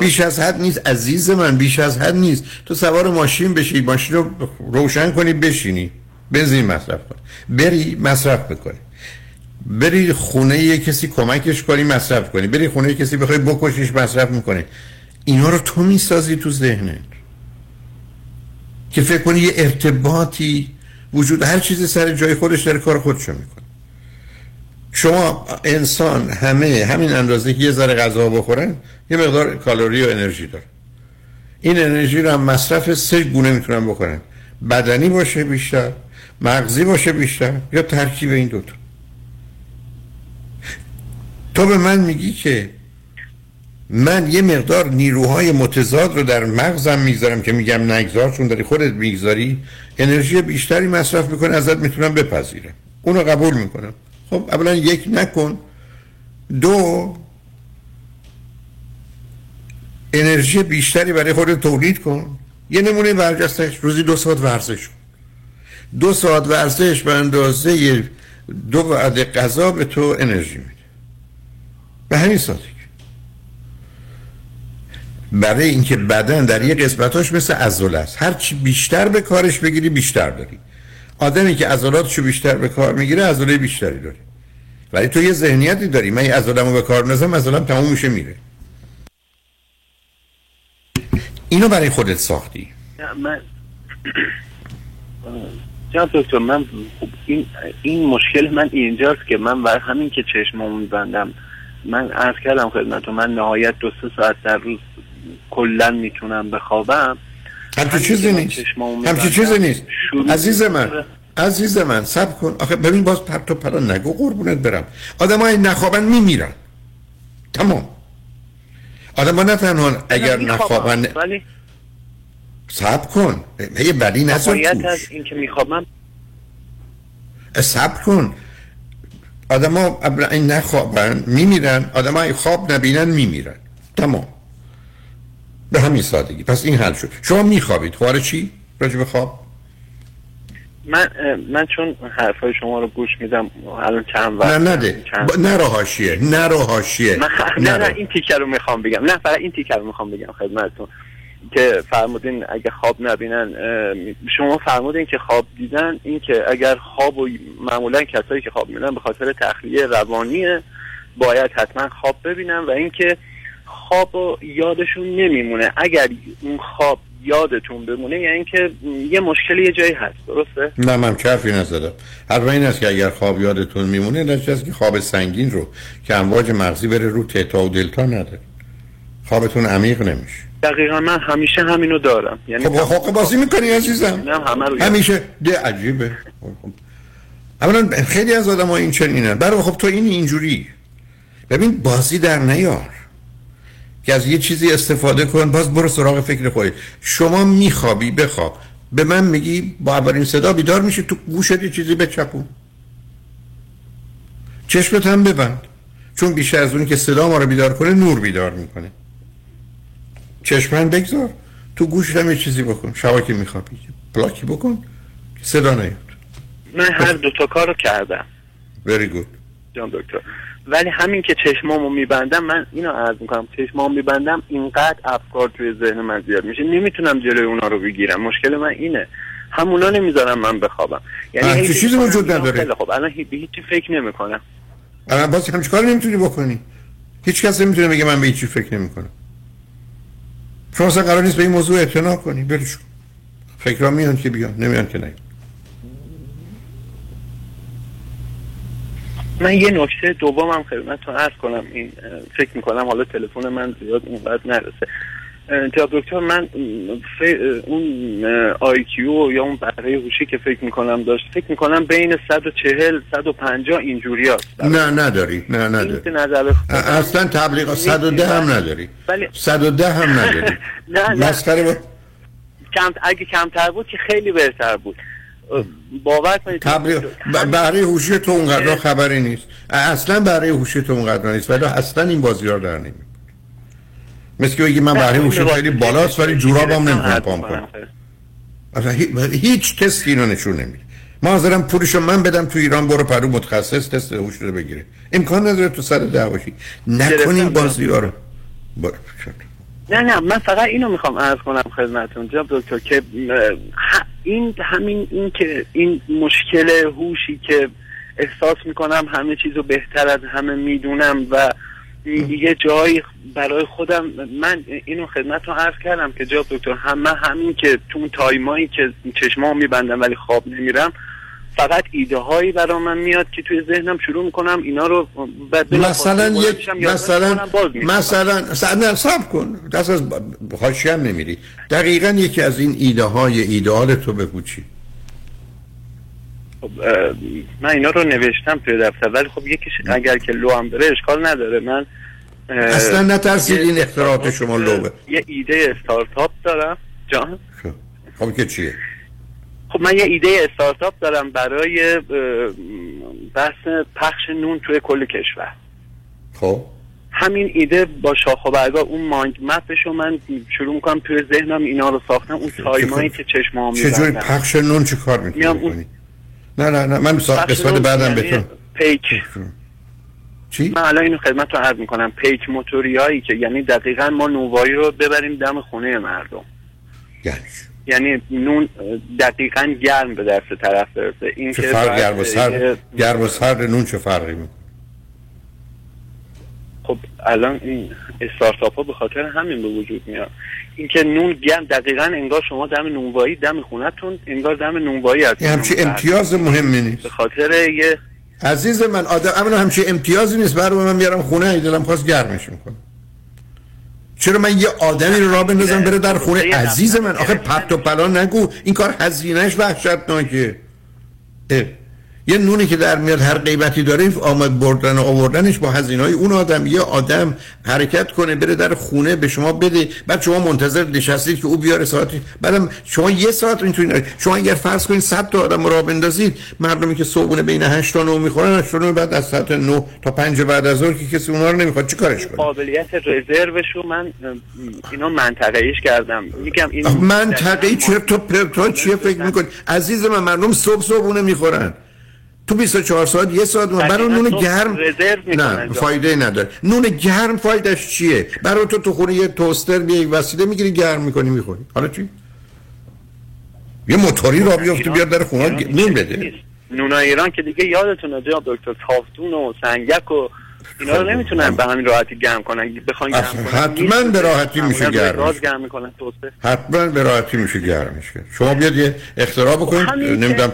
بیش از حد نیست. عزیز من بیش از حد نیست. تو سوار ماشین بشی ماشین رو روشن کنی بشینی. بنزین مصرف کن بری مصرف بکنی. بری خونه یه کسی کمکش کنی مصرف کنی. بری خونه یه کسی بخوای بکشیش مصرف می‌کنی. اینا رو تو می‌سازی تو ذهنت. که فکر کنی یه ارتباطی وجود هر چیزی سر جای خودش داره کار خودشو می‌کنه. شما انسان همه همین اندازه که یه ذره غذا بخورن یه مقدار کالری و انرژی داره این انرژی رو هم مصرف سه گونه می‌تونن بکنن بدنی باشه بیشتر. مغزی باشه بیشتر یا ترکیب این دوتا. تو به من میگی که من یه مقدار نیروهای متضاد رو در مغزم می‌گذارم که میگم نگذار چون داری خودت می‌گذاری انرژی بیشتری مصرف می‌کنه ازت می‌تونم بپذیرم. اونو قبول می‌کنم. خب اولا یک نکن. دو انرژی بیشتری برای خودت تولید کن. یه نمونه برجستش روزی دو ساعت ورزش کن. دو ساعت ورزش به اندازه دو وعده غذا به تو انرژی میده. به همین سادگی. برای اینکه بدن در یه قسمتاش مثل عضله است. هر چی بیشتر به کارش بگیری بیشتر داری. آدمی که عضلاتشو بیشتر به کار می‌گیره عضله بیشتری داری ولی تو یه ذهنیتی داری. من عضلمو به کار نذارم عضلم تموم میشه میره. اینو برای خودت ساختی. من جناب دکتر من این این مشکل من اینجاست که من برای همین که چشمامو میبندم. من عرض کردم خدمتتون من نهایت دو سه ساعت در روز کلا می‌تونم بخوابم. همچی چیزی نیست. همچی چیزی نیست. عزیز من عزیز من سب کن. آخه ببین باز پرت و پرا نگو قربونت برم. آدم های نخوابن میمیرن. تمام. آدم ها نه تنها اگر نخوابن ولی سب کن. یه بدی نهایت از این که میخوابم. سب کن. آدم ها این نخوابن میمیرن. آدم های خواب نبینن میمیرن. تمام. به همین سادگی. پس این حل شد. شما میخوابید. خواره چی؟ راجع به خواب؟ من من چون حرفای شما رو گوش میدم الان چند وقت نه نده نرو حاشیه نرو حاشیه. نه نه. این تیکه رو می‌خوام بگم. نه فقط این تیکه رو می‌خوام بگم خدمتتون. که فرمودین اگه خواب نبینن شما فرمودین که خواب دیدن این که اگر خواب و معمولا کسایی که خواب می‌بینن به خاطر تخلیه روانیه باید حتما خواب ببینن و اینکه خواب و یادشون نمیمونه. اگر اون خواب یادتون بمونه یعنی که یه مشکلی یه جایی هست. درسته؟ نه من کفی نزدم. حرف این است که اگر خواب یادتون میمونه نتیجه است که خواب سنگین رو که امواج مغزی بره رو تتا و دلتا نداره. خوابتون عمیق نمیشه. دقیقا من همیشه همینو دارم. یعنی خب حق بازی می‌کنی عزیزم؟ همه همیشه ده عجیبه. خب. اولا خیلی از آدم ها این چنینن. برای خب تو این اینجوری. ببین بازی در نیار. که از یه چیزی استفاده کن باز برو سراغ فکر خودت. شما میخوابی بخواب. به من میگی با اولین صدا بیدار میشه تو گوشت یه چیزی بچپون. چشمت هم ببند. چون بیشتر از اونی که صدا ما رو بیدار کنه نور بیدار می‌کنه. چشمن بگذار. تو گوشت هم یه چیزی بکن. شبا که میخوابی پلاکی بکن. صدا نیاد. من هر دو تا کار رو کردم. Very good. جان دکتر. ولی همین که چشمامو میبندم من اینو عرض می‌کنم. چشمامو میبندم اینقدر افکار توی ذهن من زیاد میشه. نمی‌تونم جلوی اونا رو بگیرم. مشکل من اینه. همونا نمی‌ذارم من بخوابم. همچین هی چیزی وجود نداره. خیلی خب الان به هیچی فکر نمی‌کنم. الان باز همچین کار نمی‌تونی بکنی؟ هیچ کس نمی‌تونه بگه من به هیچی فکر نمی‌کنم. شما اصلا قرار نیست به این موضوع اعتنا کنی. برش کن فکرها میان که بیان نمیان که نه. من یه نکته دومم خدمتتون عرض کنم. این فکر می‌کنم حالا تلفن من زیاد اونقدر نرسه. جناب دکتر من اون آی کیو یا اون بهره هوشی که فکر می‌کنم داشت فکر می‌کنم بین 140 150 اینجوری هست نه نداری نه نداری. نظر اصلا تبلیغ 110 هم نداری. ولی 110 هم نداری. نه نه. کم اگه کمتر بود که خیلی بهتر بود. باور کنید. تبلیغ ب- بهره هوشی تو اونقدر خبری نیست. اصلا بهره هوشی تو اونقدر نیست ولی اصلا این بازی ها در نمی مثل که بگی من بهره لباس خیلی بالاست ولی جورابم نمی‌تونم عرض پام. کنم. اصلا هی- هیچ تستی اینو نشون نمیده. ما حاضرم پولشو من بدم تو ایران برو پرو متخصص تست هوش رو بگیره. امکان نداره تو سر نکنین گرفتم. بازی ها رو. نه نه من فقط اینو می‌خوام عرض کنم خدمتتون. جناب دکتر که این همین این که این مشکل هوشی که احساس می‌کنم همه چیزو بهتر از همه می‌دونم و یه جایی برای خودم من اینو خدمتتون عرض کردم که جناب دکتر هم من همین که تو اون تایمایی که چشمام میبندم ولی خواب نمیرم فقط ایده هایی برای من میاد که توی ذهنم شروع می‌کنم اینا رو مثلا یک مثلا. مثلا سب کن. دست از حاشیه هم نمیری. دقیقا یکی از این ایده های ایدئال تو بگو چی خب من اینا رو نوشتم توی دفتر ولی خب یکیش اگر که لو هم بره اشکال نداره. من اصلا نترسید این اختراعات شما لوبه یه ایده استارتاپ دارم. جان؟ خب. که چیه؟ خب من یه ایده استارتاپ دارم برای بحث پخش نون توی کل کشور. خب. همین ایده با شاخ و برگا اون mind map ش رو من شروع می‌کنم توی ذهنم اینا رو ساختم اون time ایی که چشمام چجوری پخش نون چه کار بکنی نه نه نه من قسمت بعدم به یعنی تو پیک؟ چی؟ من الان اینو خدمت رو عرض می‌کنم. پیک موتوری هایی که یعنی دقیقا ما نونوایی رو ببریم دم خونه مردم. یعنی یعنی نون دقیقا گرم به دست طرف برسه. این چه که فرق گرم و سرد گرم و سرد نون چه فرقی می‌کنه؟ خب الان این استارتاپ ها به خاطر همین به وجود میاد. اینکه نون گرم دقیقا انگار شما دم نونوایی دم خونتون انگار دم نونوایی هست. همچی امتیاز مهمی نیست. به خاطر یه عزیز من آدم اما همچی امتیازی نیست. برای من میارم خونه ای دلم خواست گرمش می‌کنم چرا من یه آدمی رو راه بندازم بره در خونه؟ عزیز من آخه پرت و پلا نگو. این کار هزینهش وحشتناکه اه. یه نونی که در میاد هر قیمتی داره آمد بردن و آوردنش با هزینه های اون آدم. یه آدم حرکت کنه بره در خونه به شما بده بعد شما منتظر نشستید که او بیاره ساعتی بعدم شما یه ساعت می‌تونید شما اگر فرض کنید 100 تا آدم رو راه بندازید مردمی که صبحونه بین 8 تا 9 می‌خورن 8 تا 9 بعد از ساعت 9 تا 5 بعد از ظهر که کسی اونها رو نمی‌خواد. چی کارش کنه؟ قابلیت رزروش رو من اینا منطقه ایش کردم. میگم این منطقه چرت و پرتا چیه فکر می‌کنی؟ عزیز من مردم صبح صبحونه می‌خورن. تو 24 ساعت یه ساعت من برای نون گرم نه. فایده ای نداره. نون گرم فایدهش چیه؟ برای تو تو خونه یه توستر بیا یک وسیله می‌گیری گرم می‌کنی می‌خوری. حالا چی؟ یه موتوری را بیفته بیاد در خونه نون بده. نونا ایران که دیگه یادتونه جناب دکتر تافتون و سنگک و اینا رو نمی‌تونن به همین راحتی گرم کنن. بخوان گرم کنن. حتما به راحتی میشه گرم می‌کنن حتما به راحتی میشه گرمش کرد شما بیاد یه اختراع بکنید. نمی‌دونم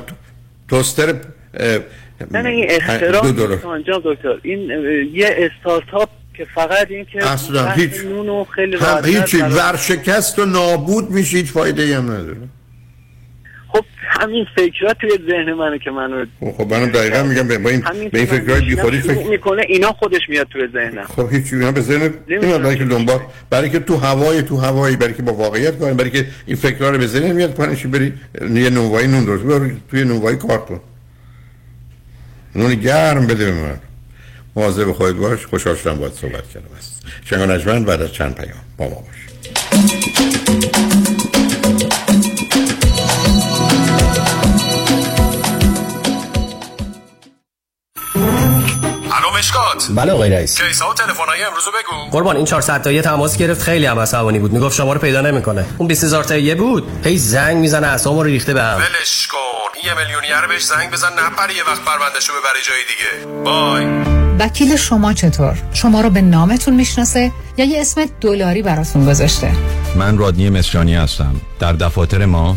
توستر نه نه این دو اختراع جناب دکتر. این یه استارتاپ که فقط این که اصلا هیچ نون خیلی هم هیچی ورشکست و نابود میشه هیچ فایده ای هم نداره. خب همین فکرات توی ذهن منه که منو خب منم دقیقا میگم به این به این فکرهای بی خودی فکر می‌کنه اینا خودش میاد توی ذهنم. خب هیچ چیزی به ذهن نمیاد برای که دنبال برای که تو هوای تو هوایی برای که با واقعیت کار برای که این فکرها رو به ذهن میاد پنشی بری یه نونوایی نون درست توی نونوایی کار کن. نون گرم بده به من مواظب خودت باش. خوشحال شدم باهات صحبت کردم. است شنگ نجمن بعد از چند پیام. با ما باش. مشکات بله آقای رئیس. کیسا و تلفن‌های امروزو بگو. قربان این 400 تایی تماس گرفت خیلی هم عصبانی بود. می‌گفت شما رو پیدا نمی‌کنه. اون 20000 تایی بود. هی زنگ می‌زنه اعصابمو رو ریخته بهم ولش کن. یه میلیونیر بهش زنگ بزن نپره یه وقت پروندهشو ببره جای دیگه. بای وکیل شما چطور؟ شما رو به نامتون می‌شناسه یا یه اسم دلاری براتون گذاشته؟ من رادنی مصریانی هستم. در دفاتر ما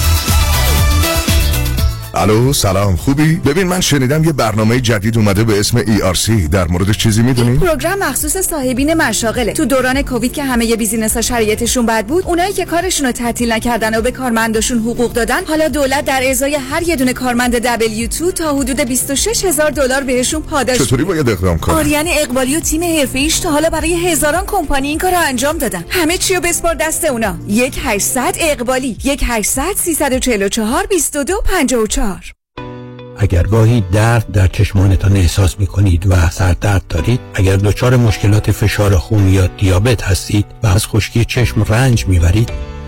الو سلام خوبی؟ ببین من شنیدم یه برنامه جدید اومده به اسم ERC در موردش چیزی می‌دونی؟ program مخصوص صاحبین مشاغله تو دوران کووید که همه business ها شرایطشون بد بود اونایی که کارشون رو تعطیل نکردن و به کارمنداشون حقوق دادن حالا دولت در ازای هر یه دونه کارمند W2 تا حدود 26 هزار دلار بهشون پاداش چطوری باید اقدام کنم؟ آریان اقبالی و تیم حرفه‌ایش تا حالا برای هزاران کمپانی این کار رو انجام دادن. همه چی رو بسپار دست اونا. یک 800 اقبالی یک 800 344 22 54 اگر گاهی درد در چشمانتان احساس می کنید و سردرد دارید اگر دچار مشکلات فشار خون یا دیابت هستید و از خشکی چشم رنج می‌برید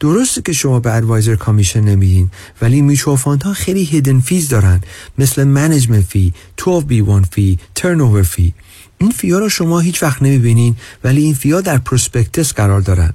درسته که شما به advisor commission نمیدین ولی میچو ها خیلی hidden fees دارن. مثل management fee 12B1 fee turn fee این fee ا رو شما هیچ وقت نمی‌بینین ولی این fee ا در prospectus قرار دارن.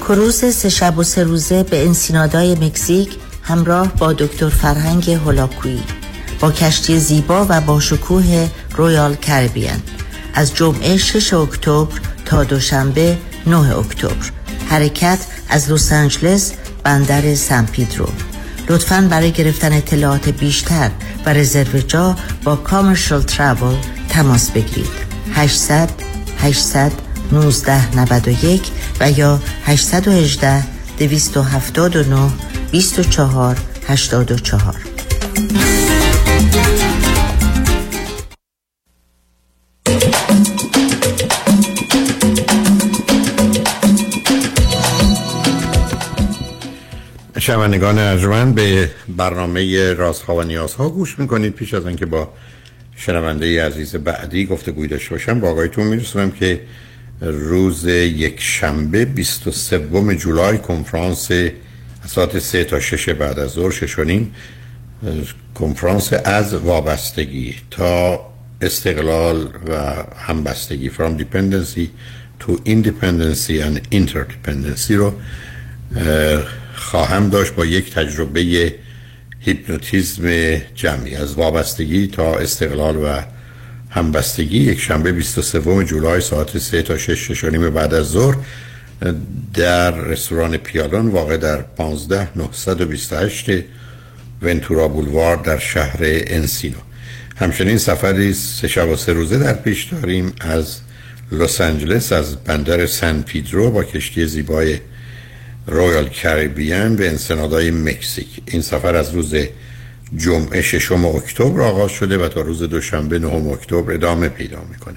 کروز سه شب و سه روزه به انسینادای مکزیک همراه با دکتر فرهنگ هولاکویی با کشتی زیبا و با شکوه رویال کربیان از جمعه 6 اکتبر تا دوشنبه 9 اکتبر. حرکت از لس آنجلس بندر سن پیدرو. لطفا برای گرفتن اطلاعات بیشتر و رزرو جا با کامرشال ترابل تماس بگیرید. 800 800 1991 و یا 818 279 24 84 شنوندگان ارجمند به برنامه رازها و نیازها گوش می‌کنید. پیش از اینکه با شنونده عزیز بعدی گفته داشته باشم با آقایتون میرسونم که روز یک شنبه 23 جولای کنفرانس ساعت 3 تا 6 بعد از ظهر ششونیم کنفرانس از وابستگی تا استقلال و همبستگی from dependency to independency and interdependency رو خواهم داشت با یک تجربه هیپنوتیزم جمعی. از وابستگی تا استقلال و همبستگی یک شنبه 23 جولای ساعت 3 تا 6 شنیم بعد از ظهر در رستوران پیالون واقع در 15928 ونتورا بولوار در شهر انسینو. همچنین سفری سه شب و سه روزه در پیش داریم از لس آنجلس از بندر سن پیدرو با کشتی زیبای رویال کریبیان به انسنادای مکزیک. این سفر از روز جمعه ششم اکتبر آغاز شده و تا روز دوشنبه نهم اکتبر ادامه پیدا می‌کنه.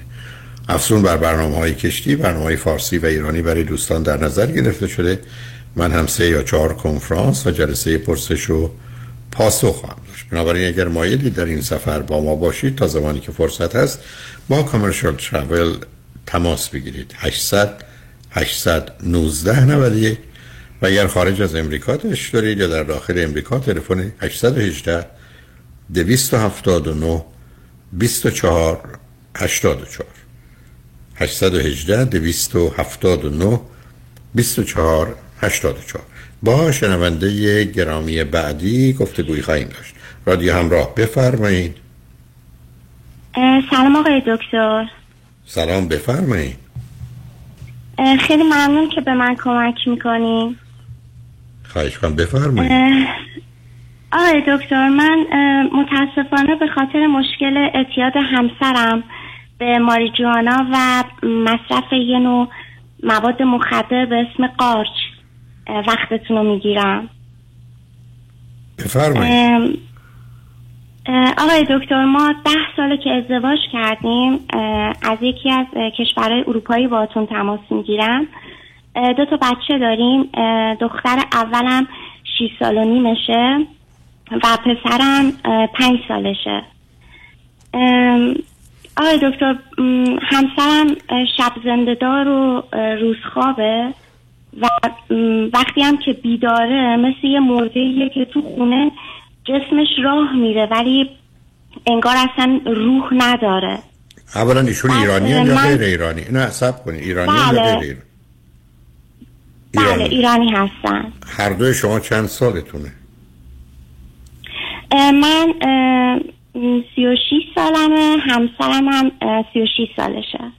افزون بر برنامه های کشتی برنامه های فارسی و ایرانی برای دوستان در نظر گرفته شده. من هم سه یا چهار کنفرانس و جلسه پرسش و پاسخ خواهم داشت. بنابراین اگر مایلی در این سفر با ما باشید تا زمانی که فرصت هست با کامرشال ترافل تماس بگیرید. 800 819 91 و اگر خارج از امریکا تش دارید یا در داخل امریکا تلفن 818 279 24 84 818 279 24 84 با شنونده گرامی بعدی گفتگوی خواهیم داشت. رادیو همراه بفرمایید. سلام آقای دکتر. سلام بفرمایید. خیلی ممنون که به من کمک می‌کنین خواهش کنم بفرمایید. آقای دکتر من متاسفانه به خاطر مشکل اعتیاد همسرم به ماریجوانا و مصرف یه نوع مواد مخدر به اسم قارچ وقتتون رو می‌گیرم. بفرمایید. آقای دکتر ما ده ساله که ازدواج کردیم از یکی از کشورهای اروپایی باتون تماس می‌گیرم. دو تا بچه داریم. دختر اولم 6 سال و نیمشه و پسرم پنج سالشه. آقای دکتر همسرم شب زندهدار و روزخوابه و وقتی هم که بیداره مثل یه مرده که تو خونه جسمش راه میره ولی انگار اصلا روح نداره. اولا ایشون ایرانی یا غیر ایرانی؟ نه سب کنی. ایرانی یا بله. غیر ایرانی؟ بله ایرانی. ایرانی هستن. هر دوی شما چند سالتونه؟ اه، من سی و شیش سالمه همسرم هم سی و شیش سالشه.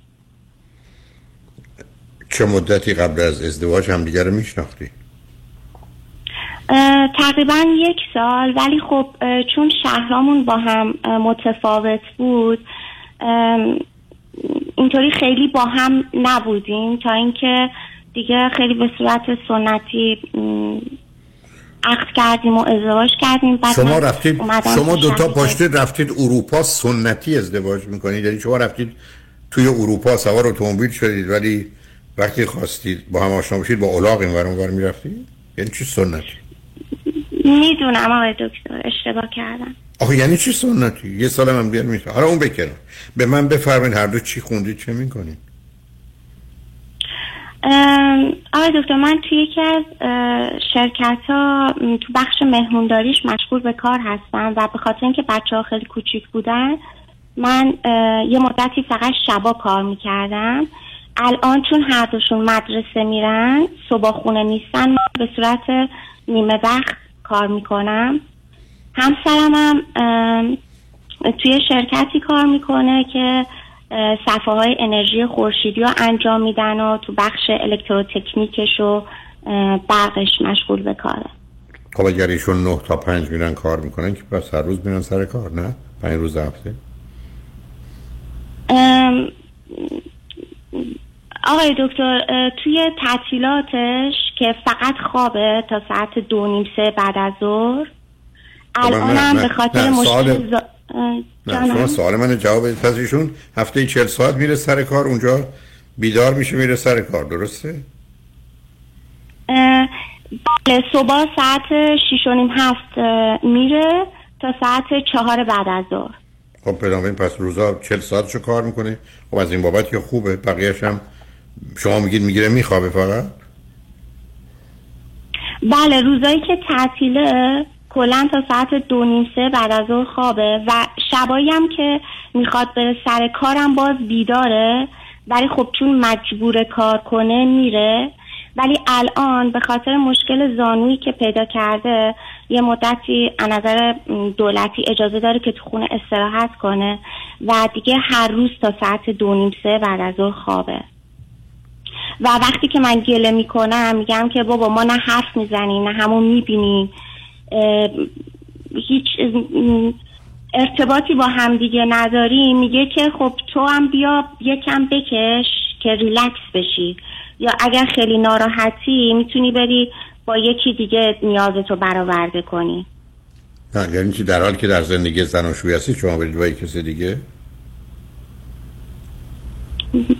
چه مدتی قبل از ازدواج هم دیگر رو میشناختی؟ تقریبا یک سال ولی خب چون شهرامون با هم متفاوت بود اینطوری خیلی با هم نبودیم تا اینکه دیگه خیلی به صورت سنتی عقد کردیم و ازدواج کردیم. بعد شما رفتید شما دوتا. پاشتید رفتید اروپا سنتی ازدواج می‌کنید. یعنی شما رفتید توی اروپا سوار اتومبیل شدید ولی وقتی خواستید با هم آشنا بشید با الاغ این ور اونور می‌رفتید؟ یعنی چی سنتی؟ می‌دونم آقای دکتر اشتباه کردم. آخه یعنی چی سنتی؟ یه سال من بیار میشه حالا اون بکنم به من بفرمایید هر دو چی خوندید چه می‌کنید؟ آقای دکتر من توی یکی از شرکت ها تو بخش مهمونداریش مشغول به کار هستم و به خاطر اینکه بچه ها خیلی کوچیک بودن من یه مدتی فقط شبا کار می‌کردم. الان چون هر دوشون مدرسه میرن صبح خونه نیستن من به صورت نیمه وقت کار می‌کنم. همسرم هم توی شرکتی کار می‌کنه که صفحه های انرژی خورشیدی رو انجام میدن و تو بخش الکتروتکنیکش و برقش مشغول به کاره. خب اگر ایشون نه تا پنج میرن کار می‌کنن که پس هر روز میرن سر کار نه؟ پنج روز هفته؟ ام، آقای دکتر توی تعطیلاتش که فقط خوابه تا ساعت دو نیم سه بعد از ظهر نه، به خاطر مشکل سوال- شما؟ سوال من جواب پس ایشون هفته چل ساعت میره سر کار اونجا بیدار میشه میره سر کار درسته؟ بله صبح ساعت شیش و نیم هفت میره تا ساعت چهار بعد از ظهر خب بنابراین پس روزا چل ساعتشو کار می‌کنه خب از این بابت که خوبه بقیهش هم شما میگید می‌گیره میخوابه فقط بله روزایی که تعطیله کلا تا ساعت دو نیم سه بعد از ظهر خوابه و شبایی هم که می‌خواد بره سر کارم باز بیداره. ولی خب چون مجبور کار کنه میره. ولی الان به خاطر مشکل زانویی که پیدا کرده یه مدتی از نظر دولتی اجازه داره که تو خونه استراحت کنه و دیگه هر روز تا ساعت دو نیم سه بعد از ظهر خوابه. و وقتی که من گله می‌کنم میگم که بابا ما نه حرف می‌زنیم نه همون می‌بینیم هیچ ارتباطی با همدیگه نداریم میگه که خب تو هم بیا یکم بکش که ریلکس بشی. یا اگر خیلی ناراحتی می‌تونی بری با یکی دیگه نیازتو برآورده کنی. نه یعنی در حالی که در زندگی زناشویی هستی شما برید با یک کسی دیگه؟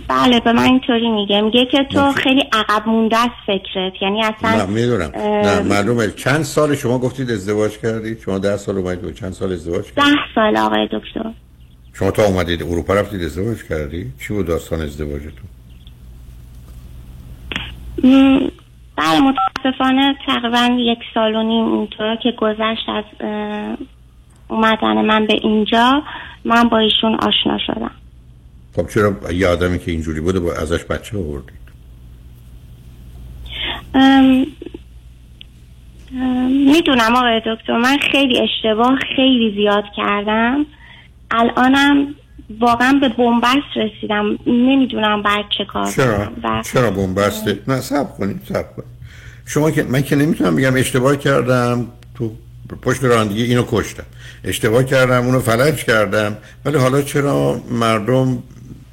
بله به من اینطوری میگه. میگه که تو خیلی عقب مونده است فکرت. یعنی اصلا نه می‌دونم. اه، نه معلومه. چند سال شما گفتید ازدواج کردید شما ده سال اومدید و چند سال ازدواج کردید ده سال آقای دکتر. شما تا اومدید اروپا رفتید ازدواج کردید چی بود داستان ازدواجتون؟ م، بله متاسفانه تقریبا یک سال و نیم اونطور که گذشت از اومدن من به اینجا من با ایشون آشنا شدم. خب چرا یه آدمی که اینجوری بوده با ازش بچه آوردید؟ ام، ام، می‌دونم آقای دکتر من خیلی اشتباه خیلی زیاد کردم. الانم واقعا به بنبست رسیدم. نمی‌دونم بعد چه کار چرا؟ و چرا بنبسته؟ نه سب کنید سب کنید. شما که من که نمی‌تونم بگم اشتباه کردم تو پشت رانندگی اینو کشتم. اشتباه کردم اونو فلج کردم. ولی حالا چرا مردم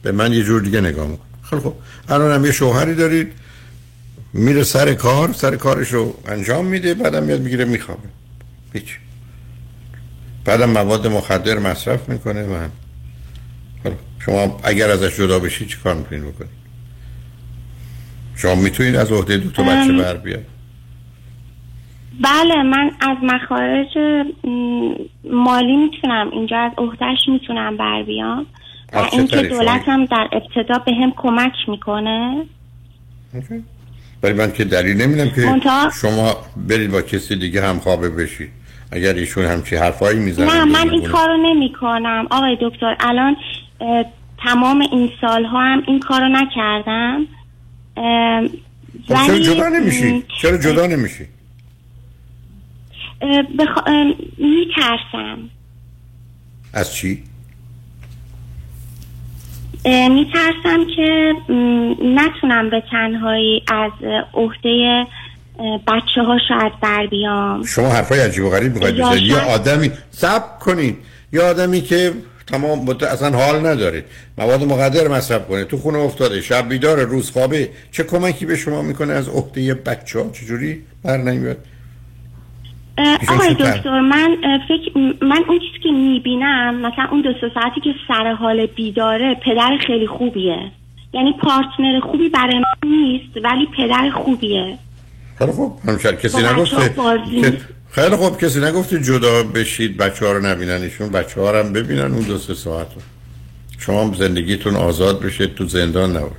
به من یه جور دیگه نگاه می‌کنن خیلی خب الان هم یه شوهری دارید. میره سر کار سر کارش رو انجام میده بعدم میاد می‌گیره میخوابه. هیچ. بعدم مواد مخدر مصرف می‌کنه و خب، شما اگر ازش جدا بشید چی کار می‌تونید بکنید؟ شما می‌تونید از عهده دو تا بچه. بر بیاد بله من از مخارج مالی می‌تونم اینجا از عهدهش می‌تونم بر بیام. و اینکه؟ دولت هم در ابتدا به هم کمک می‌کنه. ولی من که دلیل نمیدم که منتها- شما برید با کسی دیگه هم خوابه بشید اگر ایشون همچی حرفایی می‌زنن نه من این کارو نمی کنم آقای دکتر الان تمام این سالها هم این کارو نکردم. خب چرا ولی جدا نمیشی؟ چرا جدا نمیشی؟ بخ... میترسم. از چی؟ میترسم که م، نتونم به تنهایی از عهده بچه ها شاید بر بیام. شما حرفای عجیب و غریب می‌خواید یا بزنید. آدمی صبر کنید. یه آدمی که تمام. اصلا حال نداره. مواد مقدر مصرف کنه. تو خونه افتاده. شب بیدار روز خوابه. چه کمکی به شما می‌کنه از عهده بچه ها چجوری؟ بر نمیاد. آقای دکتر من فکر من اون چیزی که می‌بینم مثلا اون دو سه ساعتی که سر حال بیداره پدر خیلی خوبیه. یعنی پارتنر خوبی برای من نیست ولی پدر خوبیه. خیلی خوب. همچنین کسی نگفته خیلی خوب. کسی نگفته جدا بشید بچه ها رو نبینن ایشون. بچه ها رو هم ببینن اون دو سه ساعت رو. شما هم زندگیتون آزاد بشه تو زندان نباش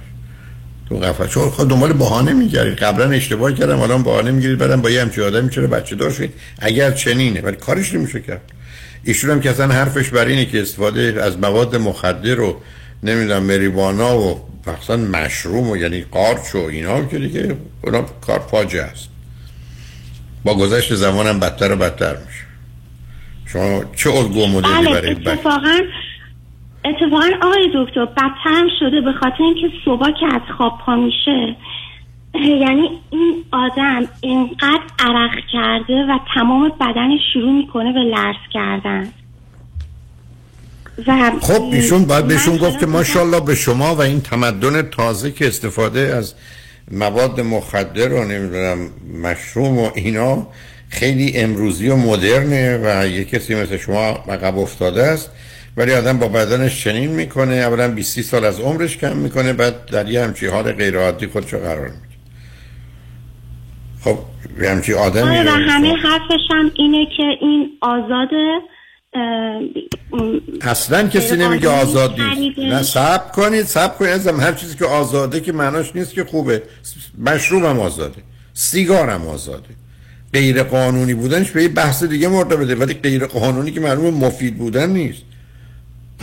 تو قفس چون خود دنبال بهانه میگردید. قبلا اشتباه کردم الان بهانه می‌گیرید بعدم با یه همچی آدمی چرا بچه دار شدید اگر چنینه ولی کارش نمیشه کرد. ایشون هم که اصلا حرفش بر اینه که استفاده از مواد مخدر و نمی‌دونم مریوانا و مثلا مشروم و یعنی قارچ و اینا که دیگه اونا کار فاجعه است. با گذشت زمان هم بدتر و بدتر میشه. شما چه الگو مدلی بله برای بچه؟ اتفاقا آقای دکتر بدترم شده به خاطر اینکه صبح که از خواب پا میشه یعنی این آدم اینقدر عرق کرده و تمام بدنش شروع می‌کنه به لرز کردن. و خب ایشون باید بهشون گفت که ماشاءالله به شما و این تمدن تازه که استفاده از مواد مخدر و نمی‌دونم مشروم و اینا خیلی امروزی و مدرنه و یه کسی مثل شما عقب افتاده است. ولی آدم با بدنش چنین می‌کنه اولا 20 سال از عمرش کم می‌کنه بعد در یه همچی حال غیر عادی خودشو قرار میده. خب یه همچی آدمی آره و همه شما- حرفش هم اینه که این آزاده اصلا کسی نمیگه آزاد نیست. نه صبر کنید صبر کنید ازم هر چیزی که آزاده که معناش نیست که خوبه. مشروب هم آزاده. سیگار هم آزاده. غیر قانونی بودنش به یه بحث دیگه مرتبطه. ولی غیر قانونی که معلومه مفید بودن نیست.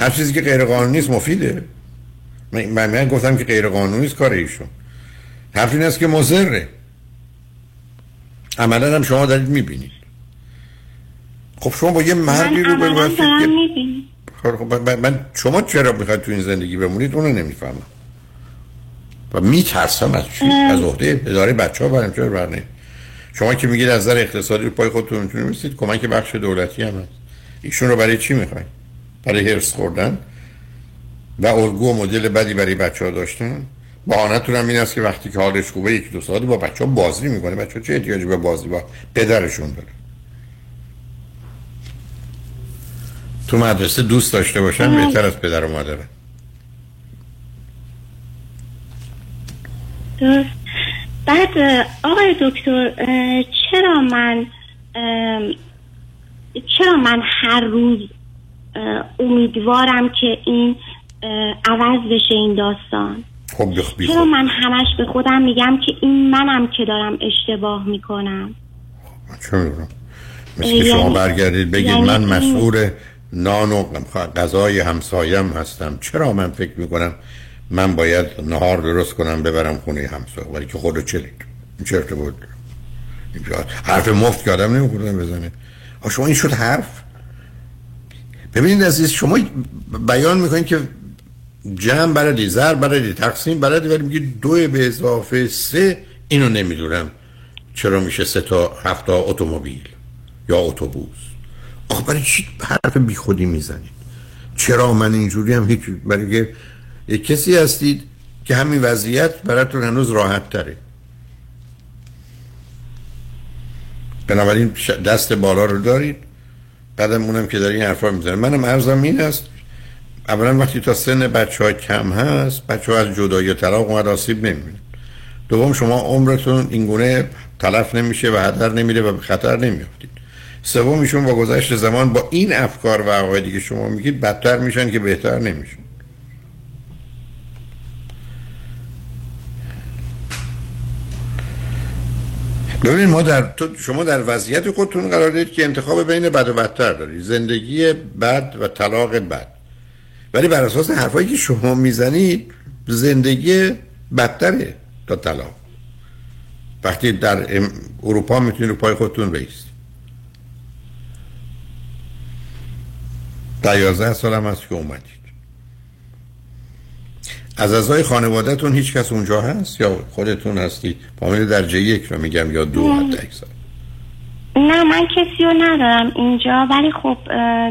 هر چیزی که غیر قانونی است مفیده. من, من, گفتم که غیر قانونی است کار ایشون. حرف این است که مضره عملا هم شما دارید می‌بینید. خب شما با یه مردی رو می‌بینم. خب خب من, من شما چرا می‌خواید تو این زندگی بمونید؟ اونو نمی‌فهمم. و میترسم از چی؟ از عهده اداره بچه ها برم چرا برنه شما که میگید از نظر اقتصادی رو پای خودتون می‌تونید کمک بخش دولتی هم هست. ایشون رو برای چی می‌خواید؟ برای هرس خوردن. و الگو و مدل بدی برای بچه ها داشتن. بهانتون هم این است که وقتی که حالش خوبه یک دو ساعت با بچه ها بازی می‌کنه. بچه ها چه احتیاجی به بازی با پدرشون داره تو مدرسه دوست داشته باشن. بهتر از پدر و درست. بعد آقای دکتر چرا من چرا من هر روز امیدوارم که این عوض بشه این داستان. خب چرا. من همش به خودم میگم که این منم که دارم اشتباه می‌کنم؟ چه می‌دونم. مثل که شما یعنی- برگردید بگید یعنی من مسئول نان و غذای همسایم هستم. چرا من فکر می‌کنم من باید نهار درست کنم ببرم خونه همسایه ولی که خودو چلید این چه ارتباط حرف مفت که آدم نمیخوردن بزنه. شما این شد حرف؟ ببینید عزیز شما بیان می‌کنید که جمع بلدی زر بلدی تقسیم بلدی ولی میگی دو به اضافه سه اینو نمی‌دونم چرا میشه سه تا هفت تا اتومبیل یا اتوبوس. آخه برای چی حرف بیخودی می‌زنید؟ چرا من اینجوری هم هیچ برای یک کسی هستید که همین وضعیت براتون هنوز راحت تره. بنابراین دست بالا رو دارید. بعدم اونم که داری این حرفا می‌زنه. منم عرضم این است اولا وقتی تا سن بچه ها کم هست بچه ها از جدایی و طلاق اومد آسیب نمی‌بینن. دوم شما عمرتون اینگونه تلف نمیشه و هدر نمیره و به خطر نمیافتید. سوم ایشون با گذشت زمان با این افکار و عقایدی که شما میگید بدتر میشن که بهتر نمیشن. ببین ما در تو شما در وضعیت خودتون قرار دارید که انتخاب بین بد و بدتر دارید. زندگی بد و طلاق بد. ولی بر اساس حرفایی که شما می‌زنید زندگی بدتره تا طلاق. وقتی در اروپا می‌تونید رو پای خودتون بیست یازده سال هم هست که اومدید. از اعضای خانوادهتون هیچ کس اونجا هست؟ یا خودتون هستید فامیل درجه یک رو میگم یا دو. حتی اکثر نه من کسی رو ندارم اینجا ولی خب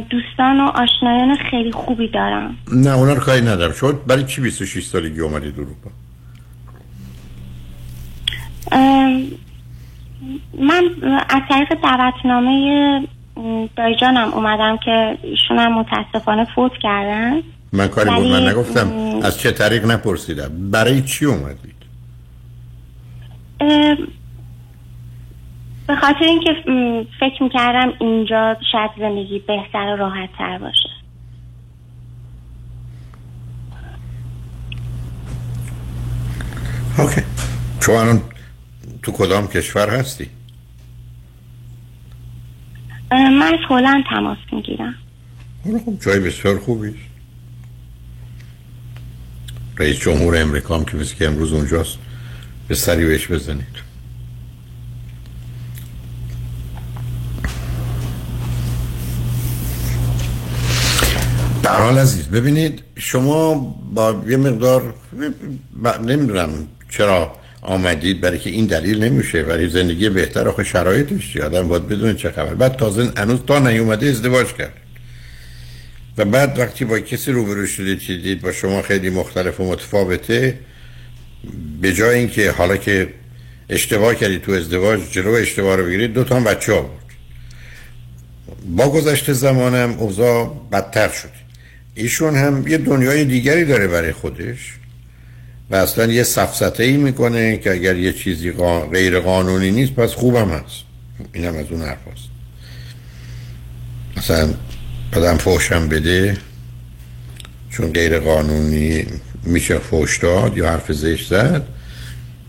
دوستان و آشنایان خیلی خوبی دارم. نه اونا رو کاری ندارم. شما برای چی 26 سالگی اومدید اروپا؟ من از طریق دعوتنامه دایجانم اومدم که ایشون هم متاسفانه فوت کردن. من کاری بود من نگفتم. م، از چه طریق نپرسیدم؟ برای چی اومدید؟ به خاطر اینکه فکر می‌کردم اینجا شاید زندگی بهتر و راحت تر باشه. اوکی. شما الان تو کدام کشور هستی؟ من از هلند تماس می‌گیرم. خب جای بسیار خوبی است. رئیس جمهور امریکا هم که که امروز اونجاست به سری بهش بزنید. در حال عزیز ببینید شما با یه مقدار نمی‌دونم چرا آمدید برای که این دلیل نمیشه برای زندگی بهتر آخه شرایطش چیه؟ آدم باید بدون چه خبر. بعد تازه هنوز تا نیومده ازدواج کرد. و بعد وقتی با کسی روبرو شدید که دید با شما خیلی مختلف و متفاوته به جای اینکه حالا که اشتباه کردید تو ازدواج جلو اشتباه رو بگیرید دو تا بچه ها بود. با گذشت زمانم اوضاع بدتر شد. ایشون هم یه دنیای دیگری داره برای خودش و اصلا یه سفسته ای می‌کنه که اگر یه چیزی غیر قانونی نیست پس خوبم هست. اینم از اون حرف هست. مثلا بدم فوشم بده چون غیر قانونی میشه فوش داد یا حرف زشت زد.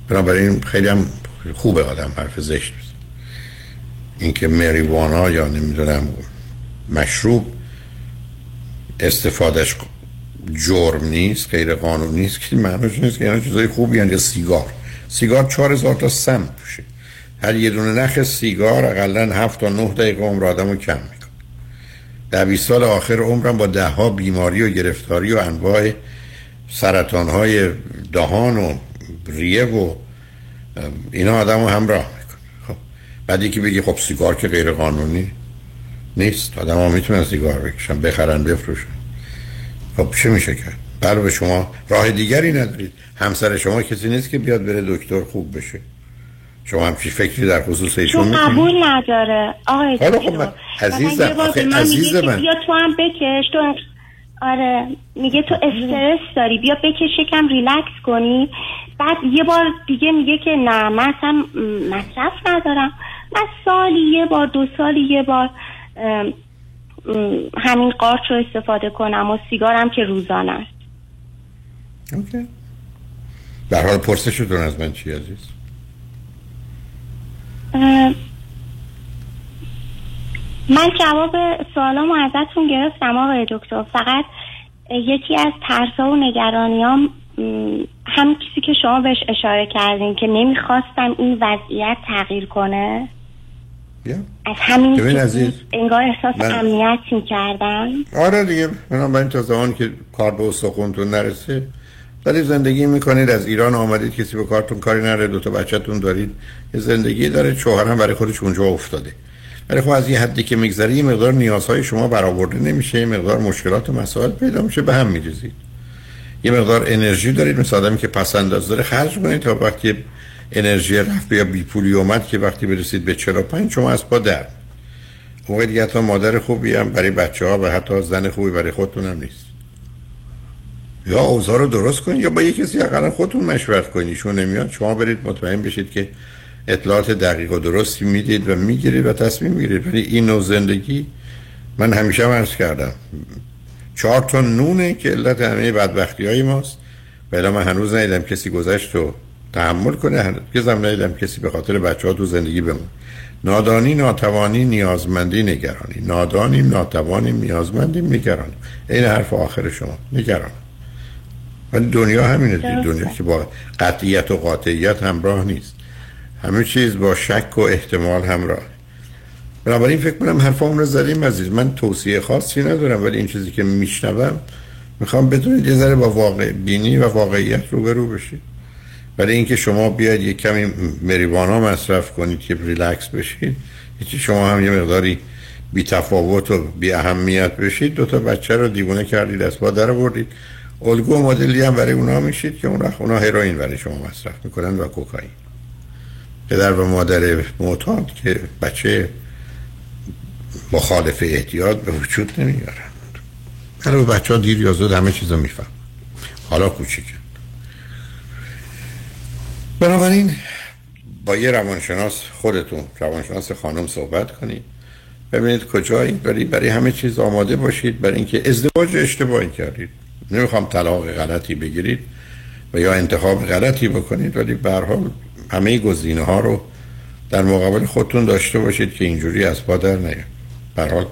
بنابراین خیلی هم خوبه آدم حرف زشت اینکه مریوانا یا نمی‌دونم مشروب استفادهش جرم نیست غیر قانونی نیست که معنیش نیست که اینا چیزای خوبی. یا سیگار. سیگار چهار هزار تا سم توشه هر یه دونه نخ سیگار اقلا هفت تا نه دقیقه عمر آدم رو کم می‌کنه. در 20 سال آخر عمرم با ده ها بیماری و گرفتاری و انواع سرطان های دهان و ریه و اینا آدم رو همراه می‌کنه. خب بعدی که بگی خب سیگار که غیر قانونی نیست. آدم ها می‌تونن سیگار بکشن بخرن بفروشن. خب چه میشه کرد بله به شما راه دیگری ندارید. همسر شما کسی نیست که بیاد بره دکتر خوب بشه. شما همچی فکری در خصوص ایشون می‌کنید قبول نداره آقای. خب عزیزم، آخه عزیز من. بیا تو هم بکش تو آره میگه تو استرس داری بیا بکش یکم ریلکس کنی بعد یه بار دیگه میگه که نه من اصلا مصرف ندارم من سالی یه بار دو سالی یه بار همین قارچ رو استفاده کنم و سیگارم که روزانه است okay. در حال پرسشتون از من چی عزیز من جواب سوالامو ازتون گرفتم آقای دکتر. فقط یکی از ترسا و نگرانیام هم چیزی که شما بهش اشاره کردین که نمی‌خواستم این وضعیت تغییر کنه. بیا. از همین انگار احساس من- امنیت می‌کردم. آره دیگه بنابراین تا زمان که کار به استخونتون نرسه ولی زندگی می‌کنید از ایران آمدید کسی به کارتون کاری نره دو تا بچهتون دارید یه زندگی داره شوهرم برای خودش اونجا افتاده. ولی خب از یه حدی که میگذره یه مقدار نیازهای شما برآورده نمیشه یه مقدار مشکلات و مسائل پیدا میشه به هم میریزید. یه مقدار انرژی دارید مثل آدمی که پس انداز داره خرج کنید تا وقتی انرژی رفت یا بی پولی اومد که وقتی برسید به 45 شما از پا در. موقع دیگه حتی مادر خوبی هم برای بچه ها و حتی زن خوبی برای خودتون هم نیست. یا اوضاع رو درست کنید یا با یه کسی اقلا خودتون مشورت کنید. ایشون نمیاد. شما برید مطمئن بشید که اطلاعات دقیق و درستی می‌دید و می‌گیرید و تصمیم می‌گیرید. ولی این نوع زندگی من همیشه هم عرض کردم. چهار تا نونه که علت همه بدبختی های ماست. ولی من هنوز ندیدم کسی گذشت و تحمل کنه. هرگز هم ندیدم کسی به خاطر بچه ها تو زندگی بمون نادانی ناتوانی نیازمندی نگرانی. نادانیم ناتوانیم نیازمندیم نگرانیم. این حرف آخر شما. نگران. ولی دنیا همینه. دنیا که با قطعیت و قاطعیت همراه نیست. همه چیز با شک و احتمال همراه. بنابراین فکر کنم حرفامون رو زدیم عزیز. من توصیه خاصی ندارم ولی این چیزی که میشنوم می‌خوام بدونید یه ذره با واقع بینی و واقعیت روبرو بشید. ولی اینکه شما بیاید یه کمی مریوانا مصرف کنید که ریلکس بشید هیچی شما هم یه مقداری بی تفاوت و بی اهمیت بشید دو تا بچه رو دیوونه کردید از با در بردید الگو مدلی هم برای اونا میشید که اون اونا هروئین برای شما مصرف می‌کنن و کوکائین. پدر و مادر معتاد که بچه مخالف احتیاط به وجود نمیارن. برای بچه ها دیر یا زود همه چیز رو میفهم حالا کوچیکه. بنابراین با یه روانشناس خودتون روانشناس خانم صحبت کنید. ببینید کجایید برای برای همه چیز آماده باشید. برای اینکه ازدواج اشتباهی کردید. نمی‌خوام طلاق غلطی بگیرید و یا انتخاب غلطی بکنید ولی به حال همه گزینه ها رو در مقابل خودتون داشته باشید که اینجوری از پا در نیاد. به حال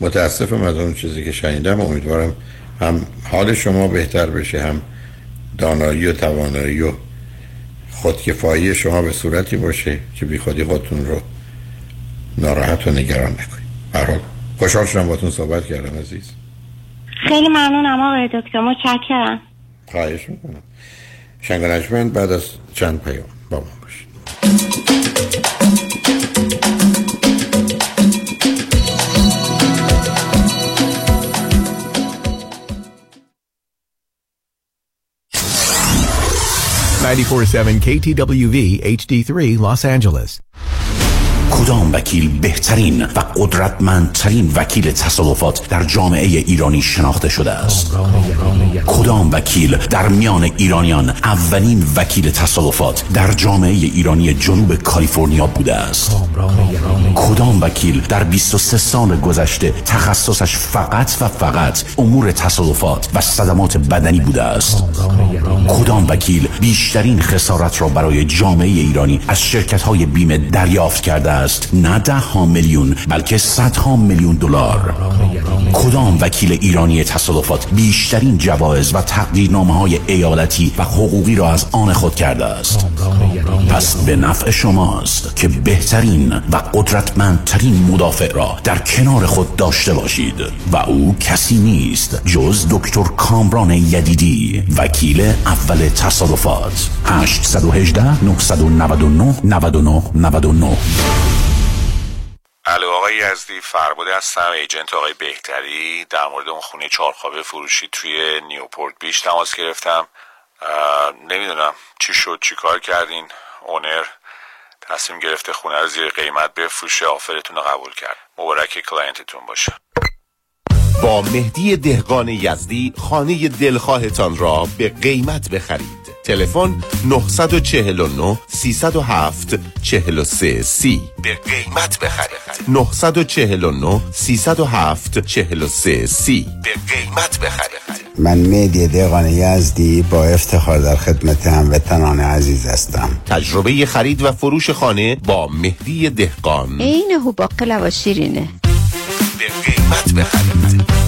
متاسفم از اون چیزی که شنیدم. امیدوارم هم حال شما بهتر بشه هم دانایی و توانایی و خودکفایی شما به صورتی باشه که بی خودی خودتون رو ناراحت و نگران نکنید. برحال خوشحال شدم باتون صحبت کردم عزیز. خیلی ممنونم آقای دکتر. متشکرم. خواهش می‌کنم. شنگ بعد از چند پیام با ما باشید. KTWV HD3 Los Angeles. کدام وکیل بهترین و قدرتمندترین وکیل تصادفات در جامعه ایرانی شناخته شده است؟ کدام وکیل در میان ایرانیان اولین وکیل تصادفات در جامعه ایرانی جنوب کالیفرنیا بوده است؟ کدام وکیل در 23 سال گذشته تخصصش فقط و فقط امور تصادفات و صدمات بدنی بوده است؟ کدام وکیل بیشترین خسارت را برای جامعه ایرانی از شرکت های بیمه دریافت کرده است نه ده ها میلیون بلکه صدها میلیون دلار. کدام وکیل ایرانی تصادفات بیشترین جوایز و تقدیرنامه های ایالتی و حقوقی را از آن خود کرده است؟ پس به نفع شماست که بهترین و قدرتمندترین مدافع را در کنار خود داشته باشید. و او کسی نیست جز دکتر کامران یدیدی وکیل اول تصادفات. 818 999 99 99 الو آقای یزدی فرباده هستم agent آقای بهتری. در مورد اون خونه چهارخوابه فروشی توی نیوپورت بیچ تماس گرفتم. نمی‌دونم چی شد چی کار کردین؟ owner تصمیم گرفته خونه رو زیر قیمت بفروشه offer تون رو قبول کرد. مبارک client تون باشه. با مهدی دهقان یزدی خانه دلخواهتان را به قیمت بخرید. تلفن 949 307 43 سی. به قیمت بخرید. 949 307 43 سی. به قیمت بخرید. من مهدی دهقان یزدی با افتخار در خدمت هموطنان عزیز هستم. تجربه خرید و فروش خانه با مهدی دهقان. عین هو باقلا و شیرینه. به قیمت بخرید.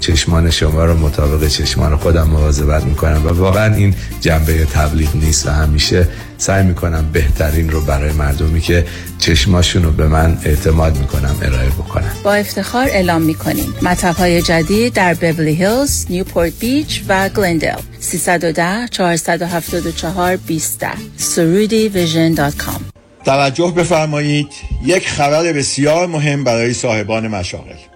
چشمان شما رو مطابق چشمان خودم مواظبت می‌کنم و واقعا این جنبه تبلیغ نیست و همیشه سعی می‌کنم بهترین رو برای مردمی که چشماشون رو به من اعتماد می‌کنم ارائه بکنم با افتخار اعلام می‌کنیم. مطب های جدید در بیبلی هیلز، نیوپورت بیچ و گلندل 310 474 20 سرودی Vision dot com. توجه بفرمایید یک خبر بسیار مهم برای صاحبان مشاغل.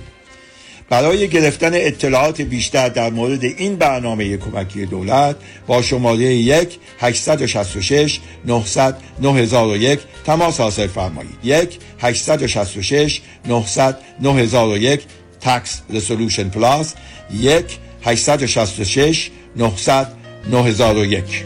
برای گرفتن اطلاعات بیشتر در مورد این برنامه کمکی دولت با شماره 1 866 900 9001 تماس حاصل فرمایید. 1 866 900 9001 Tax Resolution Plus. 1 866 900 9001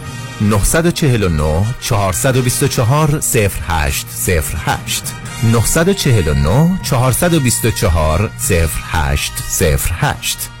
949 424 0808 949 424 0808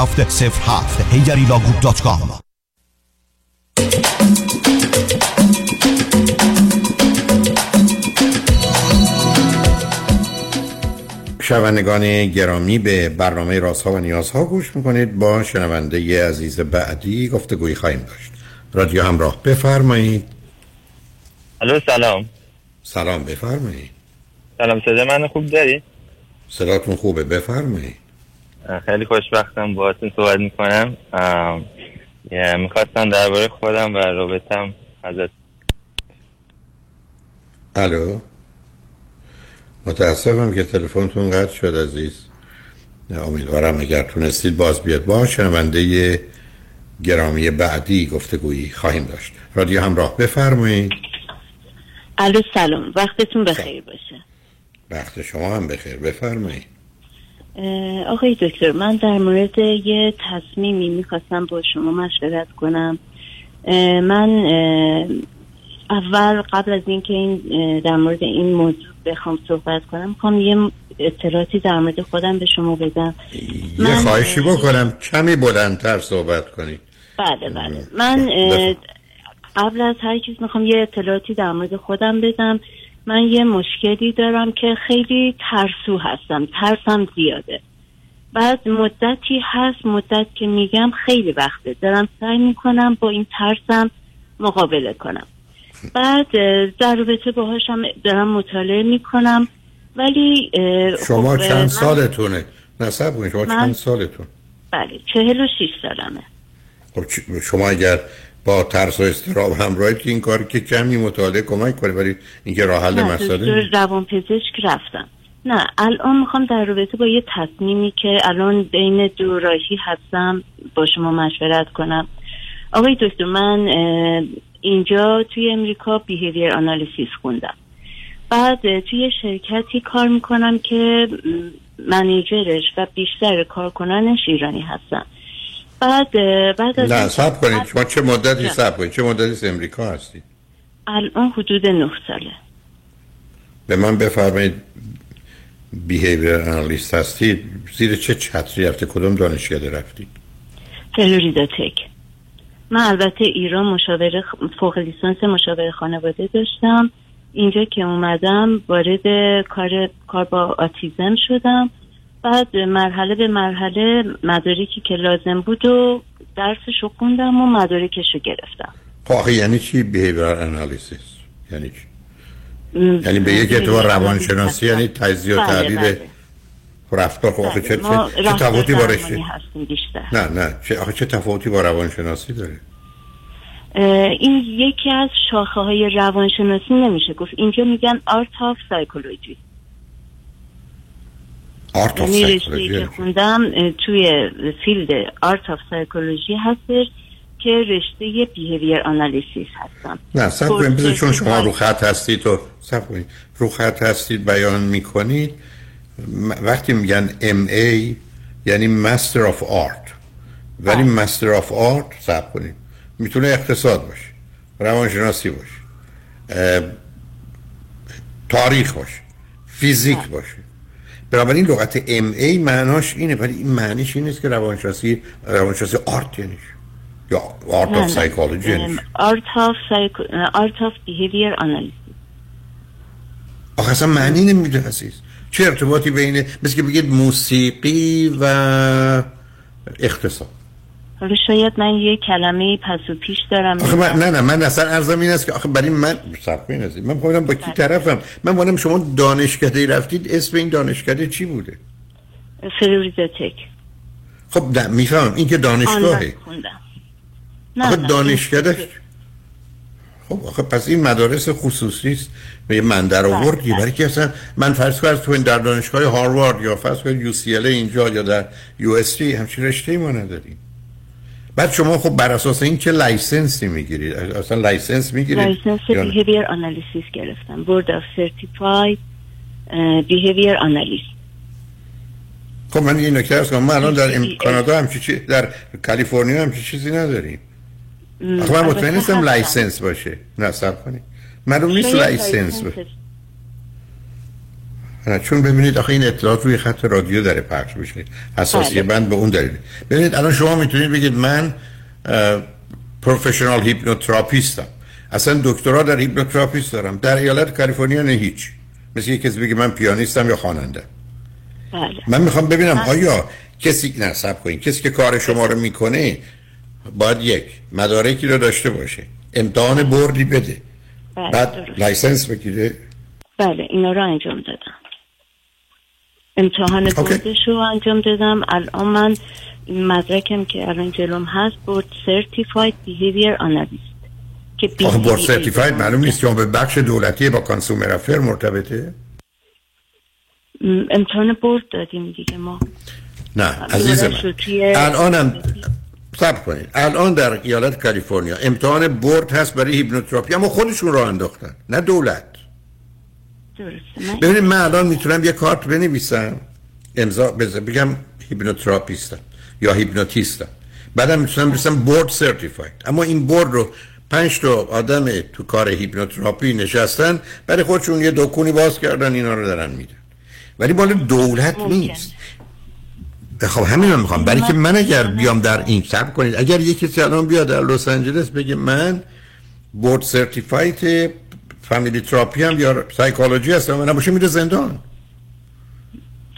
07 07 هیگریلا group.com شنوندگان گرامی به برنامه رازها و نیازها گوش می‌کنید. با شنونده ی عزیز بعدی گفتگوی خواهیم داشت. رادیو همراه بفرمایید. الو سلام. سلام بفرمایید. سلام صدا من خوب داری؟ صداتون خوبه بفرمایید. خیلی خوشبختم باهاتون صحبت می‌کنم. می‌خواستم درباره خودم و رابطم ازت. الو. متاسفم که تلفنتون قطع شد عزیز. امیدوارم اگر تونستید باز بیاد. با شنونده گرامی بعدی گفتگویی خواهیم داشت. رادیو همراه بفرمایید. الو سلام. وقتتون بخیر باشه. وقت شما هم بخیر. بفرمایید. آقای دکتر من در مورد یه تصمیمی می‌خواستم با شما مشورت کنم. من اول قبل از اینکه این در مورد این موضوع بخوام صحبت کنم می‌خوام یه اطلاعاتی در مورد خودم به شما بدم. یه خواهشی بکنم کمی بلندتر صحبت کنید. بله بله. من قبل از هر چیز می‌خوام یه اطلاعاتی در مورد خودم بدم. من یه مشکلی دارم که خیلی ترسو هستم ترسم زیاده. بعد مدتی هست مدت که میگم خیلی وقته. دارم سعی می‌کنم با این ترسم مقابله کنم. بعد در رابطه باهاشم دارم مطالعه می‌کنم. ولی شما خب، چند من- سالتونه؟ نصب کنید شما چند سالتون؟ بله چهل و شیش سالمه. خب شما اگر با ترس و استراب همراهید که این کار که کمی مطالعه کمک کنه ولی اینکه راه حل مسئله. روان پزشک رفتم. نه الان می‌خوام در رابطه با یه تصمیمی که الان بین دو راهی هستم با شما مشورت کنم. آقای دکتر من اینجا توی امریکا بیهیویر آنالیسیس خوندم. بعد توی شرکتی کار می‌کنم که منیجرش و بیشتر کارکنانش ایرانی هستن. بعد بعد از نه سب کنید. شما چه مدتی. سب کنید؟ چه مدتی از امریکا هستید؟ الان حدود نه ساله. به من بفرمایید بیهیویر انالیست هستید. زیر چه چتری رفته؟ کدوم دانشکده رفتید؟ فلوریدا تک. من البته ایران مشاوره فوق لیسانس مشاوره خانواده داشتم. اینجا که اومدم وارد کار کار با آتیزم شدم. بعد مرحله به مرحله مدارکی که لازم بود و درسشو خوندم و مدارکشو گرفتم. خب آخه یعنی چی بیهیویر انالیسیس یعنی چی؟ یعنی به یک اعتبار روانشناسی یعنی تجزیه و بله، تحلیل بله. رفتار خب آخه چه, ما چه, چه تفاوتی با رشته؟ نه نه. چه آخه چه تفاوتی با روانشناسی داره؟ این یکی از شاخه های روانشناسی نمیشه. گفت اینجا میگن art of psychology art of psychology که خوندم توی field art of psychology هستش که رشته behavior analysis هستم. نه صبر کنید چون شما رو خط هستید و صبر کنید. رو خط هستید بیان می‌کنید. وقتی میگن MA یعنی Master of Art ولی Master of Art صبر کنید. می‌تونه اقتصاد باشه روانشناسی باشه تاریخ باشه فیزیک باشه. بنابراین لغت MA معناش اینه ولی این معنیش این نیست که روانشناسی روانشناسی art یعنی چی؟ یا art of psychology یعنی چی؟ art of art of behavior analysis آخه اصلا معنی نمیده عزیز چه ارتباطی بین مثل که بگید موسیقی و اقتصاد حالا شاید من یه کلمه پس و پیش دارم آخه من نه نه من اصلا ارزم این است که آخه برای من صرف این است. من خودم با کی طرفم. من بودم شما دانشکده رفتید اسم این دانشکده چی بوده؟ فلوریزاتک خب نه می‌فهمم. این که دانشگاهه. نه آخه دانشکده خب آخه پس این مدارس خصوصی است به من در آوردی. برای که اصلا من فرض کنم تو این در دانشگاه هاروارد یا فرض کنم یو سی ال اینجا یا در یو اس تی همچین رشته ما نداریم. بعد شما خب بر اساس این چه license ی می‌گیرید اصلا license می‌گیرید license؟ behavior analysis گرفتم. board of certified behavior analyst خب من این نکته عرض کنم ما الان در ام- کانادا هم چی در کالیفرنیا هم چیزی نداریم. آخه من مطمئن نیستم license باشه. نه صبر کنید. معلوم نیست license باشه. چون ببینید آخه این اطلاعات روی خط رادیو داره پخش میشه. حساسیه بله. بنده به اون دلیل. ببینید الان شما می‌تونید بگید من professional hypnotherapist م اصلا دکترا در hypnotherapist دارم. در ایالت کالیفرنیا نه هیچ. مثل یه کسی بگه من پیانیستم یا خواننده. بله. من می‌خوام ببینم آیا کسی نه صبر کنید. کسی که کار شما رو می‌کنه باید یک مدارکی رو داشته باشه. امتحان board ی بده. بله بعد درست. license بگیره. بله اینا رو انجام دادم. امتحان board ش رو انجام دادم. الان من مدرکم که الان جلوم هست board certified behavior analyst که board certified معلوم نیست که به بخش دولتی با Consumer Affairs مرتبطه؟ امتحان board دادیم دیگه ما. نه عزیز من. الانم صبر کنید. الان در ایالت کالیفرنیا امتحان board هست برای hypnotherapy اما خودشون راه انداختن نه دولت. درسته. من ببینید من الان می‌تونم یه کارت بنویسم. امضا بز- بگم hypnotherapist م یا hypnotist م. بعدم می‌تونم بنویسم board certified. اما این board رو پنج تا آدم تو کار hypnotherapy نشستن برای خودشون یه دکونی باز کردن اینا رو دارن میدن. ولی مال دولت نیست. خب همین رو می‌خوام. برای که من اگر بیام در این صبر کنید اگر یکی کسی الان بیاد در لس آنجلس بگه من board certified family therapist م یا psychologist هستم و نباشه میره زندان.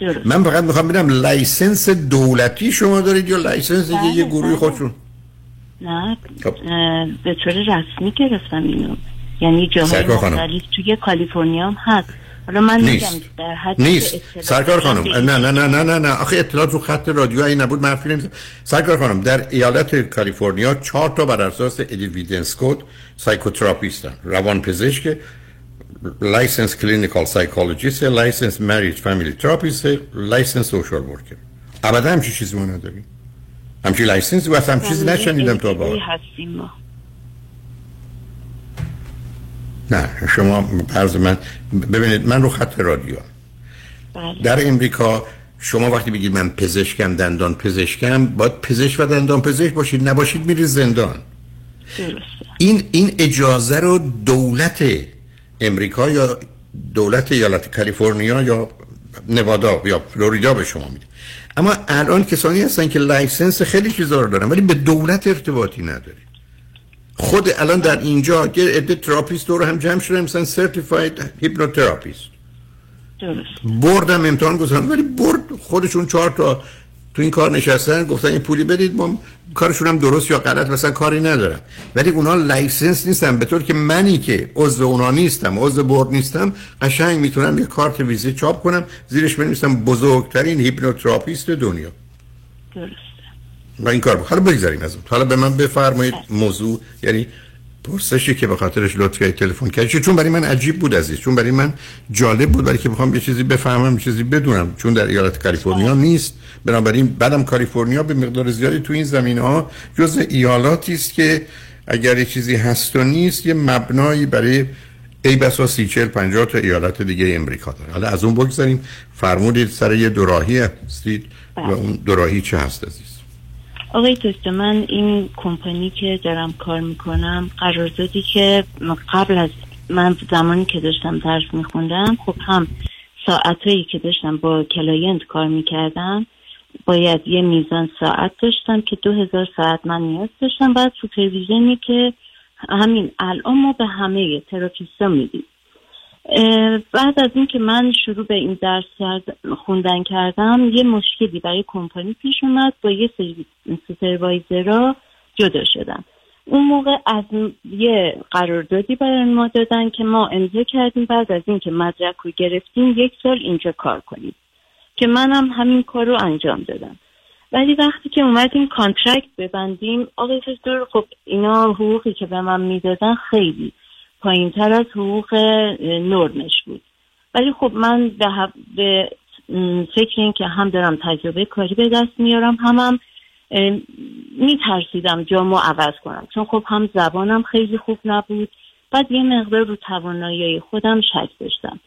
درست. من فقط می‌خوام ببینم license دولتی شما دارید یا license دیگه یه گروه خودشون نه خب. به طور رسمی گرفتم اینو. یعنی جاهای خانم. مختلف توی کالیفرنیا هم هست. حالا من نیست. میگم در حد نیست. سرکار خانم نه نه نه نه نه نه. آخه اطلاعات رو خط رادیویی نبود من حرفی نمی‌زنم. سرکار خانم در ایالت کالیفرنیا چهار تا بر اساس evidence code psychotherapist ن روان پزشک license clinical psychologist license marriage family therapist license social worker ابدا همچی چیزی ما نداریم؟ همچی license ی و همچی چیزی نشنیدم تا با هستیم ما؟ نه شما فرض من ببینید من رو خط رادیو. بله. در امریکا شما وقتی بگید من پزشکم دندان پزشکم باید پزشک و دندان پزشک باشید نباشید میرید زندان. درسته. این این اجازه رو دولت امریکا یا دولت ایالت کالیفرنیا یا نوادا یا فلوریدا به شما میده. اما الان کسانی هستن که license خیلی چیزا رو دارن ولی به دولت ارتباطی نداره. خود الان در اینجا که عده therapist رو هم جمع شده مثلا certified hypnotherapist درست. board م امتحان گذاشتن ولی board خودشون چهار تا تو این کار نشستن گفتن این پولی بدید ما کارشون هم درست یا غلط مثلا کاری ندارم. ولی اونا license نیستن به طور که منی که عضو اونا نیستم عضو board نیستم قشنگ می‌تونم یه کارت ویزیت چاپ کنم زیرش بنویسم بزرگترین hypnotherapist دنیا. درسته و این کار حالا بگذاریم از اون. حالا به من بفرمایید موضوع یعنی پرسشی که به خاطرش لطف کردید تلفن کردید چون برای من عجیب بود عزیز. چون برای من جالب بود. برای که بخوام یه چیزی بفهمم یه چیزی بدونم. چون در ایالت کالیفرنیا نیست. بنابراین بعدم کالیفرنیا به مقدار زیادی تو این زمین ها جز ایالاتی است که اگر یه چیزی هست و نیست یه مبنایی برای ای بسا سی چل پنجاه تا ایالت دیگه امریکا داره. حالا از اون بگذاریم. فرمودید سر یه دوراهی هستید و اون دوراهی چه هست عزیز؟ آقای دکتر من این کمپانی که دارم کار می‌کنم قراردادی که قبل از من زمانی که داشتم درس میخوندم خب هم ساعتهایی که داشتم با client کار می‌کردم باید یه میزان ساعت داشتم که دو هزار ساعت من نیاز داشتم. بعد supervision ی که همین الان ما به همه therapist ا میدیم. بعد از اینکه من شروع به این درس خوندن کردم یه مشکلی برای کمپانی پیش اومد با یه سری supervisor ها جدا شدم. اون موقع از یه قراردادی برای ما دادن که ما امضا کردیم. بعد از اینکه مدرک رو گرفتیم یک سال اینجا کار کنیم که منم همین کار رو انجام دادم. ولی وقتی که اومدیم contract ببندیم آقای دکتر خب اینا حقوقی که به من می‌دادن خیلی پایین تر از حقوق نرمش بود. ولی خب من به, به فکر این که هم دارم تجربه کاری به دست میارم هم هم میترسیدم جامو عوض کنم. چون خب هم زبانم خیلی خوب نبود بعد یه مقدار رو توانایی خودم شک داشتم.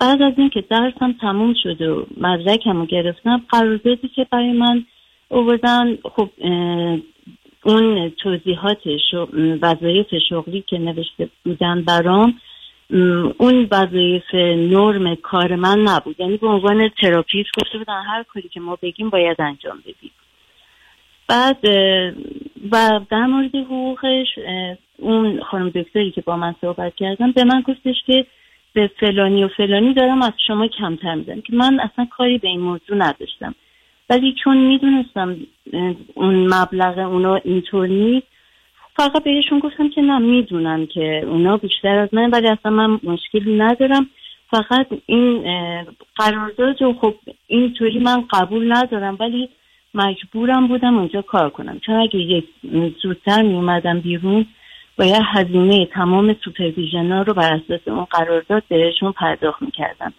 بعد از اینکه درسم تموم شد و مدرکم رو گرفتم قراردادی که برای من اووردن خب اون توضیحات وظایف شغلی که نوشته بودن برام اون وظایف نرم کار من نبود. یعنی به عنوان therapist گفته بودن هر کاری که ما بگیم باید انجام بدیم. بعد و در مورد حقوقش اون خانم دکتری که با من صحبت کردم به من گفتش که به فلانی و فلانی دارم از شما کمتر میدم. که من اصلا کاری به این موضوع نداشتم. ولی چون می‌دونستم اون مبلغ اونا اینطور نیست فقط بهشون گفتم که نه می‌دونم که اونا بیشتر از من ولی اصلا من مشکلی ندارم. فقط این قرارداد رو خب اینطوری من قبول ندارم ولی مجبورم بودم اونجا کار کنم. چون اگه یک زودتر می اومدم بیرون باید هزینه تمام سوپرویژن رو بر اساس اون قرارداد بهشون پرداخت می‌کردم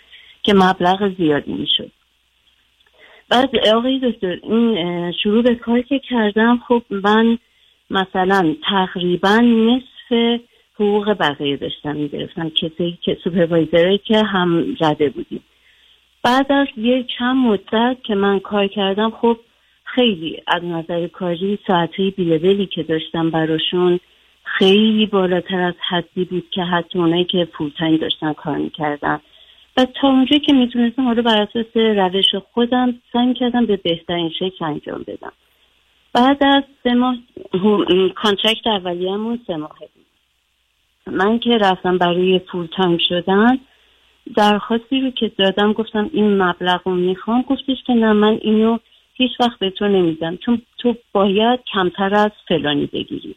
که مبلغ زیادی می‌شد. بعد آقای دکتر این شروع به کار که کردم خب من مثلا تقریبا نصف حقوق بقیه داشتم می‌گرفتم کسی که سوپروایزره که هم زده بودیم. بعد از یه چند مدت که من کار کردم خب خیلی از نظر کاری ساعتی بیلبلی که داشتم براشون خیلی بالاتر از حدی بود که حتی اونایی که پولتنی داشتن کار می‌کردن. و تا اونجایی که می‌تونستم حالا بر اساس روش خودم سعی کردم به بهترین شکل انجام بدم. بعد از سه ماه contract اولیه‌مون سه ماهه بود. من که رفتم برای full time شدن درخواستی رو که دادم گفتم این مبلغ رو می‌خوام گفتش که نه من اینو هیچ وقت به تو نمیدم. چون تو باید کمتر از فلانی بگیری.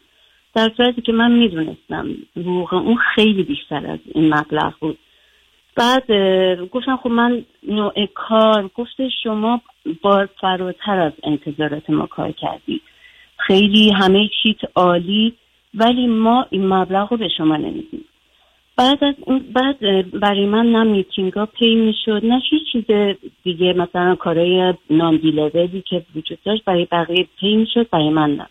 در صورتی که من می‌دونستم حقوق اون خیلی بیشتر از این مبلغ بود. بعد گفتم خب من نوع کار گفته شما با فراتر از انتظارات ما کار کردی. خیلی همه چیت عالی ولی ما این مبلغ رو به شما نمیدیم. بعد از بعد برای من نه میتینگ ها pay می‌شد نه هیچ چیز دیگه مثلا کارهای non-delivery که وجود داشت برای بقیه pay می‌شد برای من نه.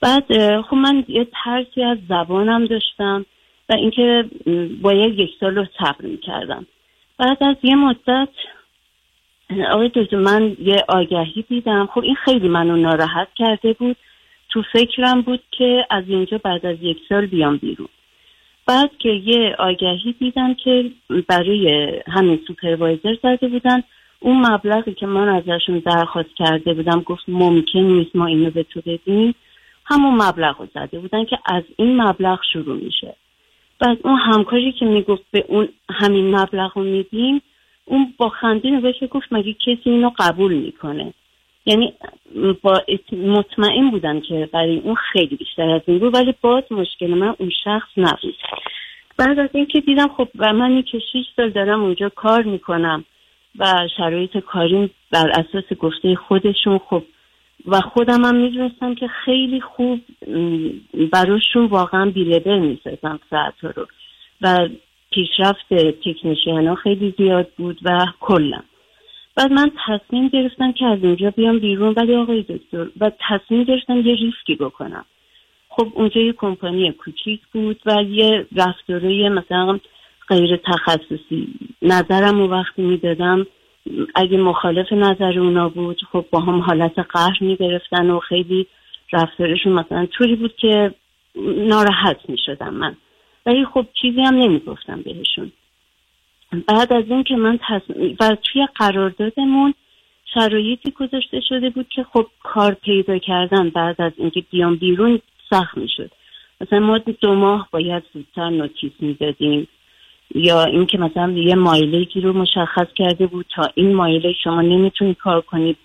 بعد خب من یه ترسی از زبانم داشتم. و اینکه باید یک سال رو صبر می‌کردم. بعد از یه مدت آقای دکتر من یه آگهی دیدم. خب این خیلی منو ناراحت کرده بود. تو فکرم بود که از اینجا بعد از یک سال بیام بیرون. بعد که یه آگهی دیدم که برای همین سوپروایزر زده بودن. اون مبلغی که من ازشون درخواست کرده بودم گفت ممکن نیست ما اینو به تو بدیم. همون مبلغ رو زده بودن که از این مبلغ شروع میشه. بعد اون همکاری که می‌گفت به اون همین مبلغ رو میدیم اون با خنده نگاه گفت مگه کسی اینو قبول می‌کنه؟ یعنی با مطمئن بودم که برای اون خیلی بیشتر از این بود ولی باز مشکل من اون شخص نبود. بعد از اینکه دیدم خب و من که 6 سال دارم اونجا کار می‌کنم و شرایط کاریم بر اساس گفته خودشون خب و خودم هم می‌دونستم که خیلی خوب براشون واقعا بیلبل می‌سازم ساعت رو. و پیشرفت تکنیشیان ها خیلی زیاد بود و کلا. بعد من تصمیم گرفتم که از اونجا بیام بیرون ولی آقای دکتر و تصمیم گرفتم یه ریسکی بکنم. خب اونجا یه کمپانی کوچیک بود و یه رفتاره مثلا غیر تخصصی. نظرم و وقتی می‌دادم اگه مخالف نظر اونا بود خب با هم حالت قهر می‌گرفتن و خیلی رفتارشون مثلا طوری بود که ناراحت می‌شدم من. ولی خب چیزی هم نمی‌گفتم بهشون. بعد از این که من تصمیم و توی قراردادمون شرایطی گذاشته شده بود که خب کار پیدا کردن بعد از اینکه بیام بیرون سخت می‌شد. مثلا ما دو ماه باید زودتر نوتیس می‌دادیم. یا اینکه مثلا یه مایلگی رو مشخص کرده بود تا این مایله شما نمی‌تونید کار کنید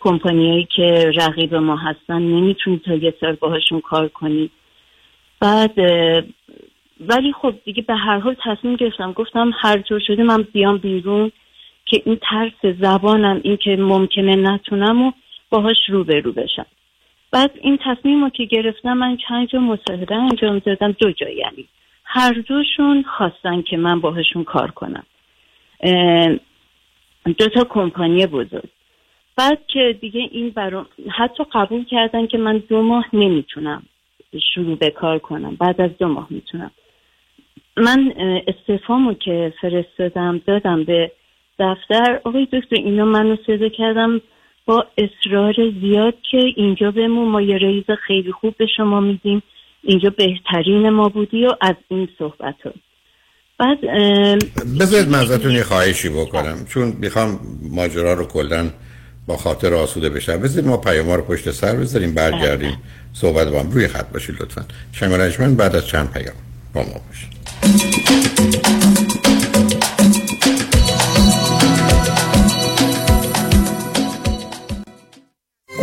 کمپانیایی که رقیب ما هستن نمی‌تونید تا یه سال باهاشون کار کنید بعد ولی خب دیگه به هر حال تصمیم گرفتم گفتم هر جور شده من بیام بیرون که این ترس زبانم این که ممکنه نتونم و باهاش رو بشم. بعد این تصمیم رو که گرفتم من چند جا مصاحبه انجام دادم دو جا یعنی. هر دوشون خواستن که من باهاشون کار کنم. دو تا کمپانی بزرگ. بعد که دیگه این برام حتی قبول کردن که من دو ماه نمی‌تونم شروع به کار کنم. بعد از دو ماه می‌تونم. من استفامو که فرستادم دادم به دفتر. آقای دکتر اینا منو صدا کردم با اصرار زیاد که اینجا بمون ما یه رئیس خیلی خوب به شما میدیم. اینجا بهترین ما بودی و از این صحبت ها. بعد بذارید من ازتون یه خواهشی بکنم. چون می‌خوام ماجرا رو کلا با خاطر آسوده بشه بذارید ما پیام رو پشت سر بذاریم برگردیم بله. صحبت با هم. روی خط باشید لطفا. شنگ بعد از چند پیام با ما باشید.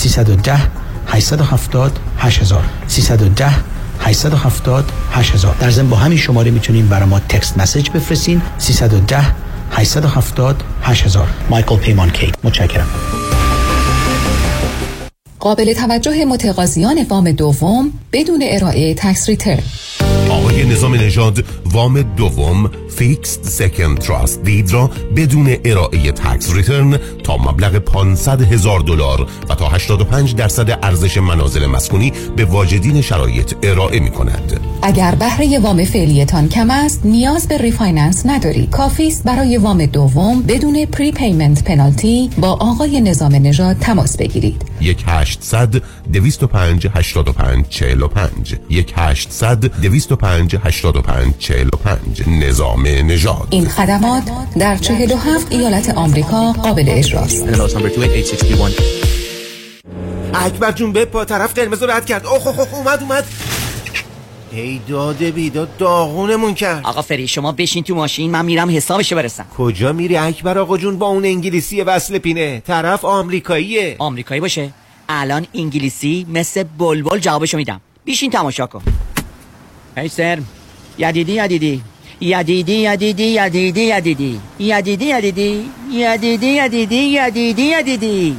310 870 8000 310 870 8000 در ضمن با همین شماره می‌تونین برای ما تکست مسیج بفرستین. 310 870 8000 مایکل پیمان کی. متشکرم. قابل توجه متقاضیان وام دوم بدون ارائه tax return آقای نظام نژاد وام دوم fixed second trust deed را بدون ارائه tax return تا مبلغ 500 هزار دلار و تا 85 درصد ارزش منازل مسکونی به واجدین شرایط ارائه می کند. اگر بهره وام فعلیتان کم است نیاز به refinance ندارید کافی است برای وام دوم بدون prepayment penalty با آقای نظام نژاد تماس بگیرید. 1 800 205 85 45 1 800 205 85 45 نظام نژاد. این خدمات در 47 ایالت آمریکا قابل اجراست. اکبر جون به پا طرف قرمز رد کرد. اوه اوه اومد اومد. ای داده بیداد داغونمون کرد. آقا فری شما بشین تو ماشین من میرم حسابشو برسم. کجا میری اکبر آقا جون؟ با اون انگلیسی وصل پینه. طرف آمریکاییه. آمریکایی باشه. الان انگلیسی مثل بلبل جوابشو میدم. بیشین تماشا کن. هی سر یدیدی یدیدی. یدیدی یدیدی یدیدی یدیدی. یدیدی یدیدی. یدیدی یدیدی یدیدی یدیدی.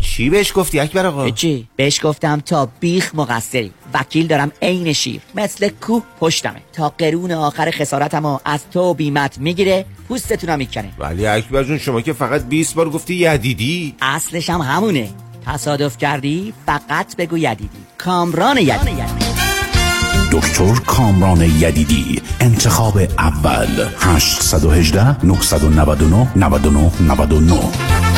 چی بهش گفتی اکبر آقا؟ چی؟ بهش گفتم تا بیخ مقصری. وکیل دارم عین شیر مثل کوه پشتمه. تا قرون آخر خسارتمو از تو بیمت می‌گیره پوستتونم می‌کنه. ولی اکبر جون شما که فقط 20 بار گفتی یدیدی. اصلش هم همونه. تصادف کردی فقط بگو یدیدی. کامران یدیدی. دکتر کامران یدیدی انتخاب اول 818 999 99 99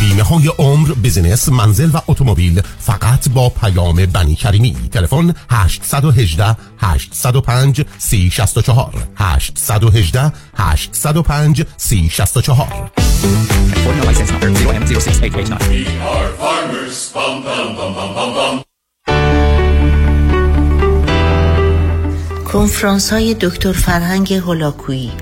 بیمه های عمر business منزل و اتومبیل فقط با پیام بنی کریمی. تلفن 818 805 3064 818 805 3064 کنفرانس های دکتر فرهنگ هولاکویی.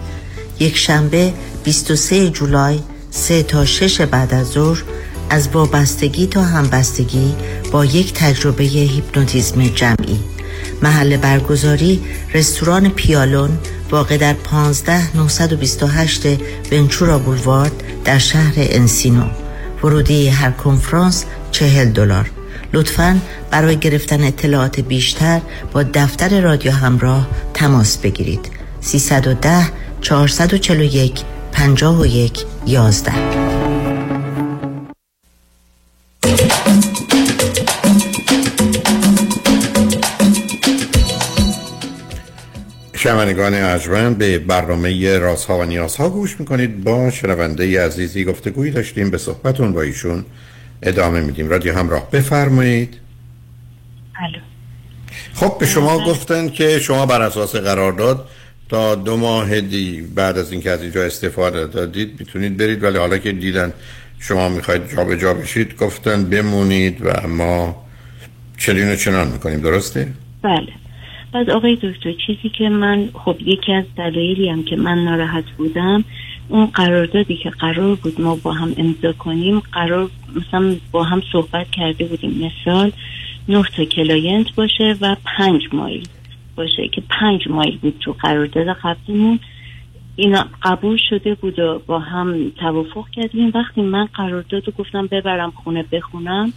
یک شنبه 23 جولای 3 تا 6 بعد از ظهر از وابستگی تا همبستگی با یک تجربه هیپنوتیزم جمعی. محل برگزاری رستوران پیالون واقع در 15 928 ونچورا بولوارد در شهر انسینو. ورودی هر کنفرانس 40 دلار. لطفا برای گرفتن اطلاعات بیشتر با دفتر رادیو همراه تماس بگیرید. 310 441 51 11 شنوندگان ارجمند به برنامه رازها و نیازها گوش می‌کنید. با شنونده عزیزی گفتگویی داشتیم به صحبتون با ایشون ادامه میدیم. رادیو همراه بفرمایید. الو. خب به شما گفتن که شما بر اساس قرارداد تا دو ماه دی بعد از اینکه از اینجا استفاده دادید می‌تونید برید. ولی حالا که دیدن شما می‌خواید جابجا بشید گفتن بمونید و ما چنین و چنان می‌کنیم. درسته؟ بله. بعد آقای دکتر چیزی که من خب یکی از دلایلی هم که من ناراحت بودم اون قراردادی که قرار بود ما با هم امضا کنیم قرار مثلا با هم صحبت کرده بودیم. مثال نه تا client باشه و پنج مایل باشه که پنج مایل بود تو قرارداد قبلیمون اینا قبول شده بود و با هم توافق کردیم. وقتی من قرارداد رو گفتم ببرم خونه بخونم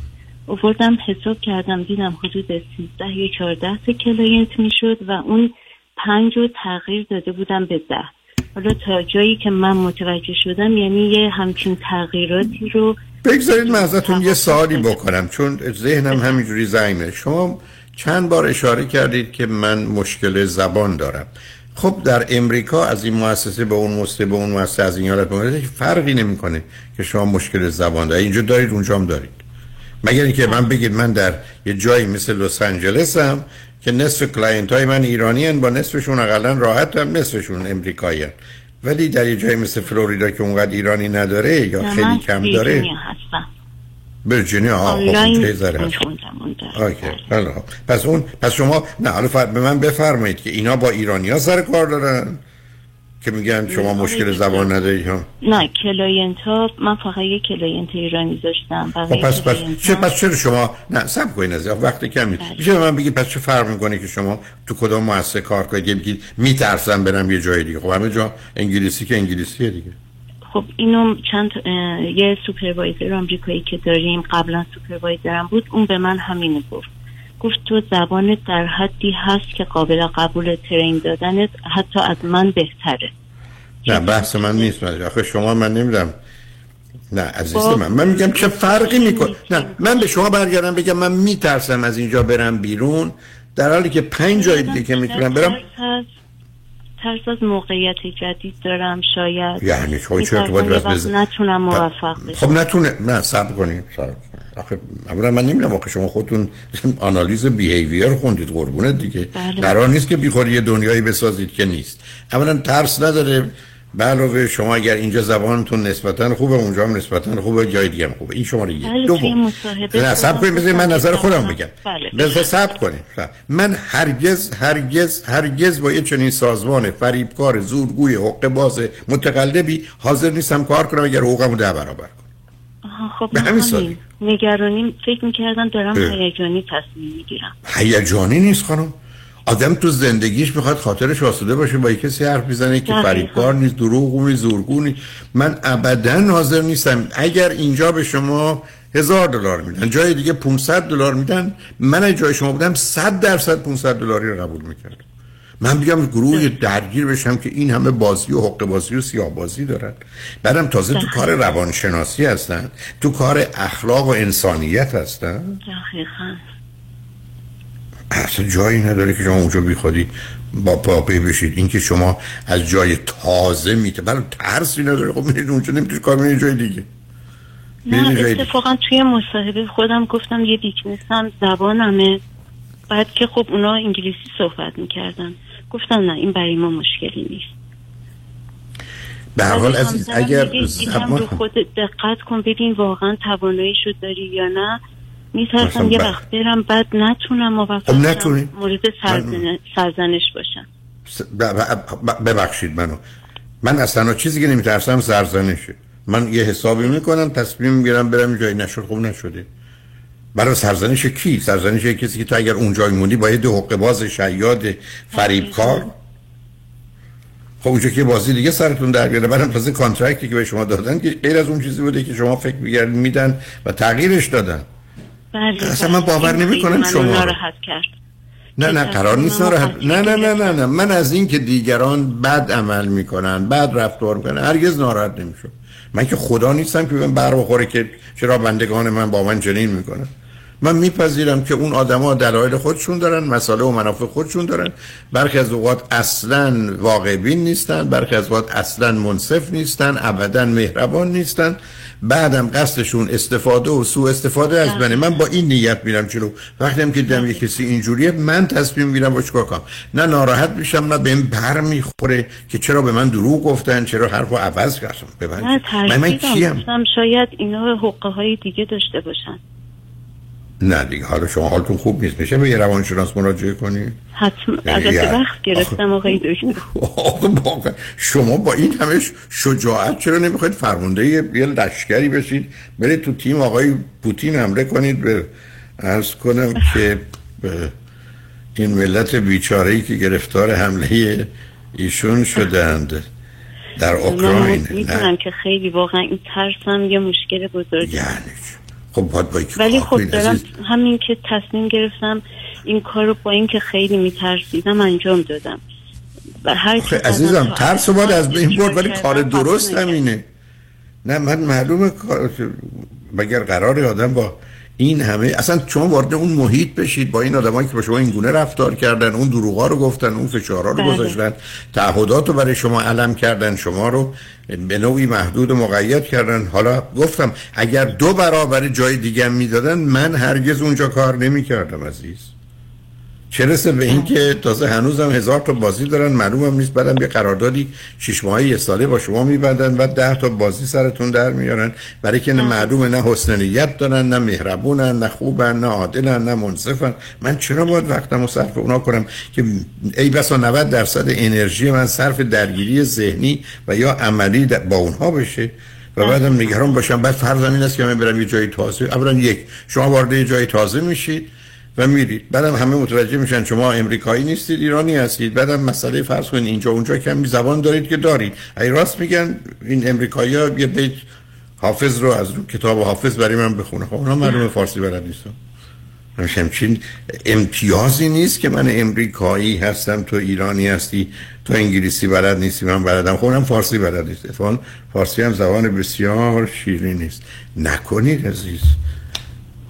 آوردم حساب کردم دیدم حدود 13 یا 14 تا client می‌شد و اون پنج رو تغییر داده بودم به ده. حالا تا جایی که من متوجه شدم یعنی یه همچین تغییراتی رو بگذارید من ازتون یه سوالی بکنم چون ذهنم همینجوری زنگه. شما چند بار اشاره کردید که من مشکل زبان دارم. خب در امریکا از این مؤسسه به اون مؤسسه به اون مؤسسه از این حالت به فرقی نمی‌کنه که شما مشکل زبان دارید. اینجا دارید اونجا هم دارید. مگر اینکه من بگید من در یه جایی مثل لس آنجلس هم که نصف client های من ایرانی با نصفشون اقلا راحت هم نصفشون امریکایی هن. ولی در یه جایی مثل فلوریدا که اونقدر ایرانی نداره یا خیلی کم داره ویرجینیا ها خب بله پس اون پس شما نه حالا به من بفرمایید که اینا با ایرانیا سر کار دارن؟ که میگن شما مشکل زبان ندارید ها؟ نه client ها من فقط یک client ایرانی داشتم خب پس پس چه پس چرا شما نه سب کنید از وقتی کمی. میشه به من بگید پس چه فرق می‌کنه که شما تو کدام مؤسسه کار کنید؟ بگید میترسم برم یه جای دیگه. خب همه جا انگلیسی که انگلیسیه دیگه. خب اینو چند یه سوپروایزر آمریکایی که داریم قبلا سوپروایزرم بود اون به من همینو گفت. گفت تو زبانت در حدی هست که قابل قبول ترین دادنت حتی از من بهتره. نه بحث من نیست من آخه شما من نمیدم نه عزیز من من میگم چه فرقی می‌کنه؟ نه من به شما برگردم بگم من میترسم از اینجا برم بیرون. در حالی که پنج جای دیگه که می‌تونم برم. ترس از موقعیت جدید دارم شاید. یعنی خب چه ارتباطی نتونم موفق بشم. خب نتونه نه صبر کنید صبر آخه اولا من نمی‌دونم آخه شما خودتون آنالیز بیهیویر خوندید قربونه دیگه. بله. قرار نیست که بیخوری یه دنیایی بسازید که نیست. اولا ترس نداره. به علاوه شما اگر اینجا زبانتون نسبتا خوبه اونجا هم نسبتا خوبه جای دیگه هم خوبه. این شماره یک بله، دوم. نه صبر کنید بذارید من نظر خودم بگم. بله. بذار صبر کنید صبر. من هرگز هرگز هرگز با یه چنین سازمان فریبکار زورگوی حقوق باز متقلبی حاضر نیستم کار کنم اگر حقوقمو ده برابر کنم. خب به همین سادگی. نگرانی فکر می‌کردم دارم. هیجانی تصمیم می‌گیرم. هیجانی نیست خانم. آدم تو زندگیش می‌خواد خاطرش آسوده باشه با کسی حرف می‌زنه که. فریبکار نیست دروغ نیست زورگو نیست. من ابدا حاضر نیستم. اگر اینجا به شما هزار دلار میدن جای دیگه 500 دلار میدن من اگه جای شما بودم 100 درصد 500 دلاری رو قبول می‌کردم. من بیام گروه درگیر بشم که این همه بازی و حق بازی و سیاه بازی دارن. بعدم تازه تو کار روانشناسی هستن تو کار اخلاق و انسانیت هستن. دقیقا. اصلا جایی نداره که شما اونجا بیخودی با پاپی بشید. اینکه شما از جای تازه میته بله ترسی نداره. خب میرید اونجا نمی‌تونید کار میرید جای دیگه. نه اتفاقا توی مصاحبه خودم گفتم یه ویکنسم زبانمه. بعد که خب اونا انگلیسی صحبت می‌کردن. گفتم نه این برای ما مشکلی نیست. به هر حال همزمان اگر زبان رو خود دقت کن ببین واقعا تواناییشو داری یا نه. میترسم یه ب- وقت برم بعد نتونم موفق خب شم، نتونی. مورد سرزن- سرزنش باشم. س- ب- ب- ب- ببخشید منو. من اصلا چیزی که نمیترسم سرزنشه. من یه حسابی می‌کنم تصمیم می‌گیرم برم جایی نشد خوب نشده. برای سرزنش کی؟ سرزنش کسی که تو اگر اونجا موندی با یه دو حقه باز شیاد فریبکار. خب اونجا که بازی دیگه سرتون در بیاره. برام تازه کانترکتی که به شما دادن که غیر از اون چیزی بوده که شما فکر می‌کردید میدن و تغییرش دادن. بله اصلا من بله. باور این خیلی نمی‌کنم منو شما رو. ناراحت کرد. نه نه قرار نیست ناراحت نه نه نه نه نه. من از این که دیگران بد عمل می‌کنن بد رفتار می‌کنن هرگز ناراحت نمیشم. من که خدا نیستم که بهم بر بخوره که چرا بندگان من با من چنین می‌کنن. من میپذیرم که اون آدما دلایل خودشون دارن مسائل و منافع خودشون دارن. برخی از اوقات اصلا واقع بین نیستن برخی از اوقات اصلا منصف نیستن ابدا مهربان نیستن. بعدم قصدشون استفاده و سوء استفاده از منه من. با این نیت میرم جلو. وقتی هم که دیدم یه کسی اینجوریه من تصمیم می‌گیرم با چیکار کنم. نه ناراحت میشم نه بهم بر می‌خوره که چرا به من دروغ گفتن چرا حرفو عوض کردم. به من من, من کیم؟ شاید اینا حقه های دیگه داشته باشن. نه دیگه. حالا شما حالتون خوب نیست. میشه به یه روانشناس مراجعه کنی؟ حتما. یعنی البته یه- وقت گرفتم آقای دکتر. شما با این همه شجاعت چرا نمی‌خواید فرمانده یه لشکری بشید؟ برید تو تیم آقای پوتین حمله کنید. به ارز کنم که به این ملت بیچاره ای که گرفتار حمله ایشون شدند در من اوکراین نه؟ می‌دونم که خیلی واقعا این ترسم یه مشکل بزرگی. خب باید با یکی ولی خب دارم. همین که تصمیم گرفتم این کار رو با اینکه خیلی میترسیدم انجام دادم. هر عزیزم ترس رو باید از بین اجرا برد ولی کار درست همینه نه من معلومه کار مگر قرار آدم با این همه اصلا شما وارد اون محیط بشید با این آدمایی که با شما این گونه رفتار کردن اون دروغا رو گفتن اون فشارها رو بله. گذاشتن تعهدات رو برای شما علم کردن شما رو به نوعی محدود و مقید کردن حالا گفتم اگر دو برابر جای دیگه می‌دادن من هرگز اونجا کار نمی‌کردم عزیز چه رسه به این که تازه هنوزم هزار تا بازی دارن. معلوم هم نیست. بعدم یه قراردادی شش ماهه یه ساله با شما میبندن و ده تا بازی سرتون در میارن. برای که نه معلومه نه حسن نیت دارن نه مهربونن نه خوبن نه عادلن نه منصفن. من چرا باید وقتم رو صرف اونا کنم که ای بسا 90 درصد انرژی من صرف درگیری ذهنی و یا عملی با اونها بشه؟ و بعدم نگران باشم. بعد فرضم این است که من برم یه جای تازه. اولا یک شما وارد یه جای تازه میشید. و میرید. بعدم همه متوجه میشن شما امریکایی نیستید ایرانی هستید. بعدم مسئله فرض کنید اینجا اونجا کمی زبان دارید که دارید. ای راست میگن این امریکایی ها یه بیت حافظ رو از رو کتاب حافظ برای من بخونه. خب اونا معلومه فارسی بلد نیستم همچین امتیازی نیست که من امریکایی هستم تو ایرانی هستی تو انگلیسی بلد نیستی من بلدم. خودم فارسی بلد نیست. فارسی هم زبان بسیار شیرین نیست. نکنید عزیز.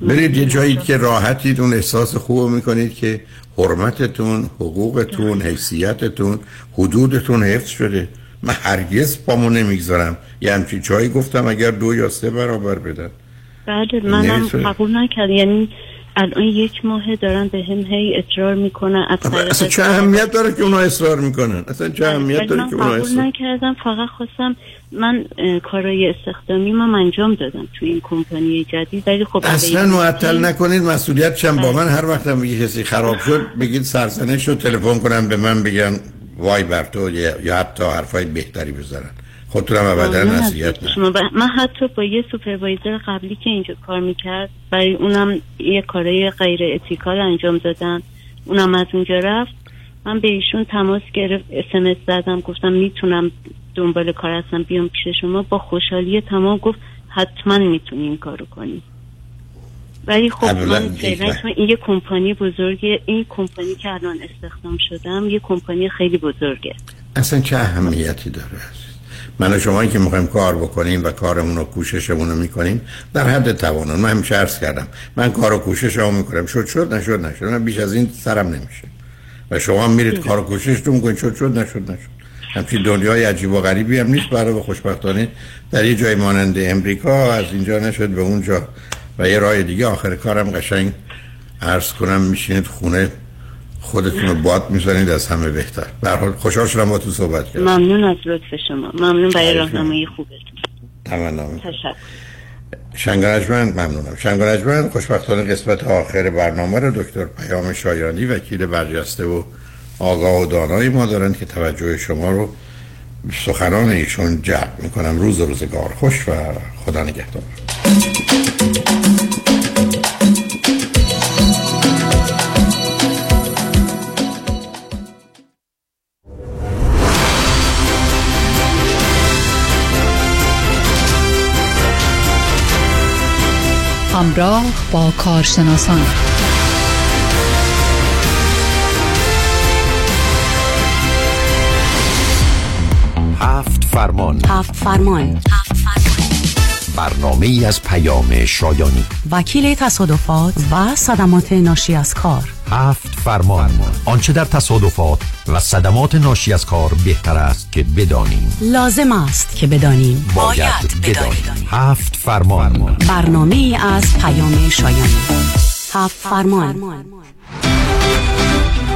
برید یه جایی که راحتید اون احساس خوب می‌کنید که حرمتتون حقوقتون حیثیتتون حدودتون حفظ شده. من هرگز پامو نمی‌گذارم. یه همچین جایی گفتم اگر دو یا سه برابر بدن. بله منم قبول نکرد یعنی الان یک ماه دارن به هم هی اصرار می‌کنن اصلا چه اهمیت داره که اونا اصرار می‌کنن؟ اصلا چه اهمیت داره که اونا اصرار نکردم. فقط خواستم من کارای استخدامی ما انجام دادم تو این کمپانی جدید ولی خب اصلا معطل نکنید مسئولیت چم با من هر وقت هم کسی خراب شد بگید سرزنش رو تلفن کنم به من بگن وای بر تو یا حتی حرفای بهتری بزنن. خودتونم ابدا نصیحت من حتی با یه سوپروایزر قبلی که اینجا کار می‌کرد برای اونم یه کارای غیر اتیکال انجام دادن. اونم از اونجا رفت. من به ایشون تماس گرفت اسمس زدم گفتم می‌تونم دنبال کار هستم بیام پیش شما. با خوشحالی تمام گفت حتما می‌تونی این کارو کنی ولی خب من فعلا این یه کمپانی بزرگه. این کمپانی که الان استخدام شدم یه کمپانی خیلی بزرگه. اصلا چه اهمیتی داره؟ من و شما که می‌خوایم کار بکنیم و کارمون رو کوششمون رو می‌کنیم در حد توانان من همیشه عرض کردم من کار و کوشش رو می‌کنم. شد شد نشد نشد. من بیش از این سرم نمیشه. و شما میرید کار و کوشش رو می‌کنید. شد شد نشد نشد. همچین دنیای عجیب و غریبی هم نیست. برای خوشبختانه در یه جای مانند امریکا از اینجا نشد به اونجا. و یه راه دیگه آخر کارم قشنگ عرض کنم میشینید خونه خودتون رو باد می‌زنید از همه بهتر. به حال خوشحال شدم با تو صحبت کردم. ممنون از لطف شما. ممنون برای راهنمایی خوبتون. تمام شنگرجمند ممنونم. شنگرجمند خوشبختانه قسمت آخر برنامه رو دکتر پیام شایانی وکیل برجسته و آگاه و دانایی ما دارن که توجه شما رو سخنان ایشون جلب می‌کنم. روز روزگار خوش و خدا نگهدار. با کارشناسان. هفت فرمان. هفت فرمان. برنامه ای از پیام شایانی. وکیل تصادفات و صدمات ناشی از کار. هفت فرمان. آنچه در تصادفات و صدمات ناشی از کار بهتر است که بدانیم. لازم است که بدانیم. باید, بدانیم. هفت فرمان. برنامه ای از پیام شایانی. هفت فرمان.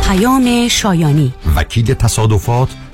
پیام شایانی. وکیل تصادفات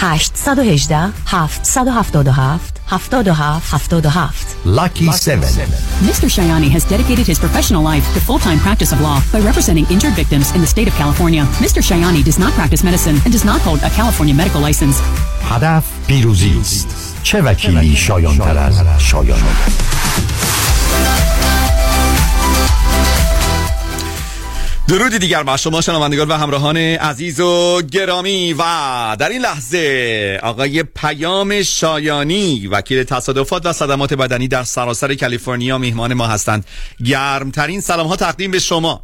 818 777 77 77 Lucky 7 Mr. Shayani has dedicated his professional life to full-time practice of law by representing injured victims in the state of California. Mr. Shayani does not practice medicine and does not hold a California medical license. هدف پیروزی است چه وکیلی شایان تر از شایان درودی دیگر با شما شنوندگان و همراهان عزیز و گرامی و در این لحظه آقای پیام شایانی وکیل تصادفات و صدمات بدنی در سراسر کالیفرنیا میهمان ما هستند. گرمترین سلام ها تقدیم به شما.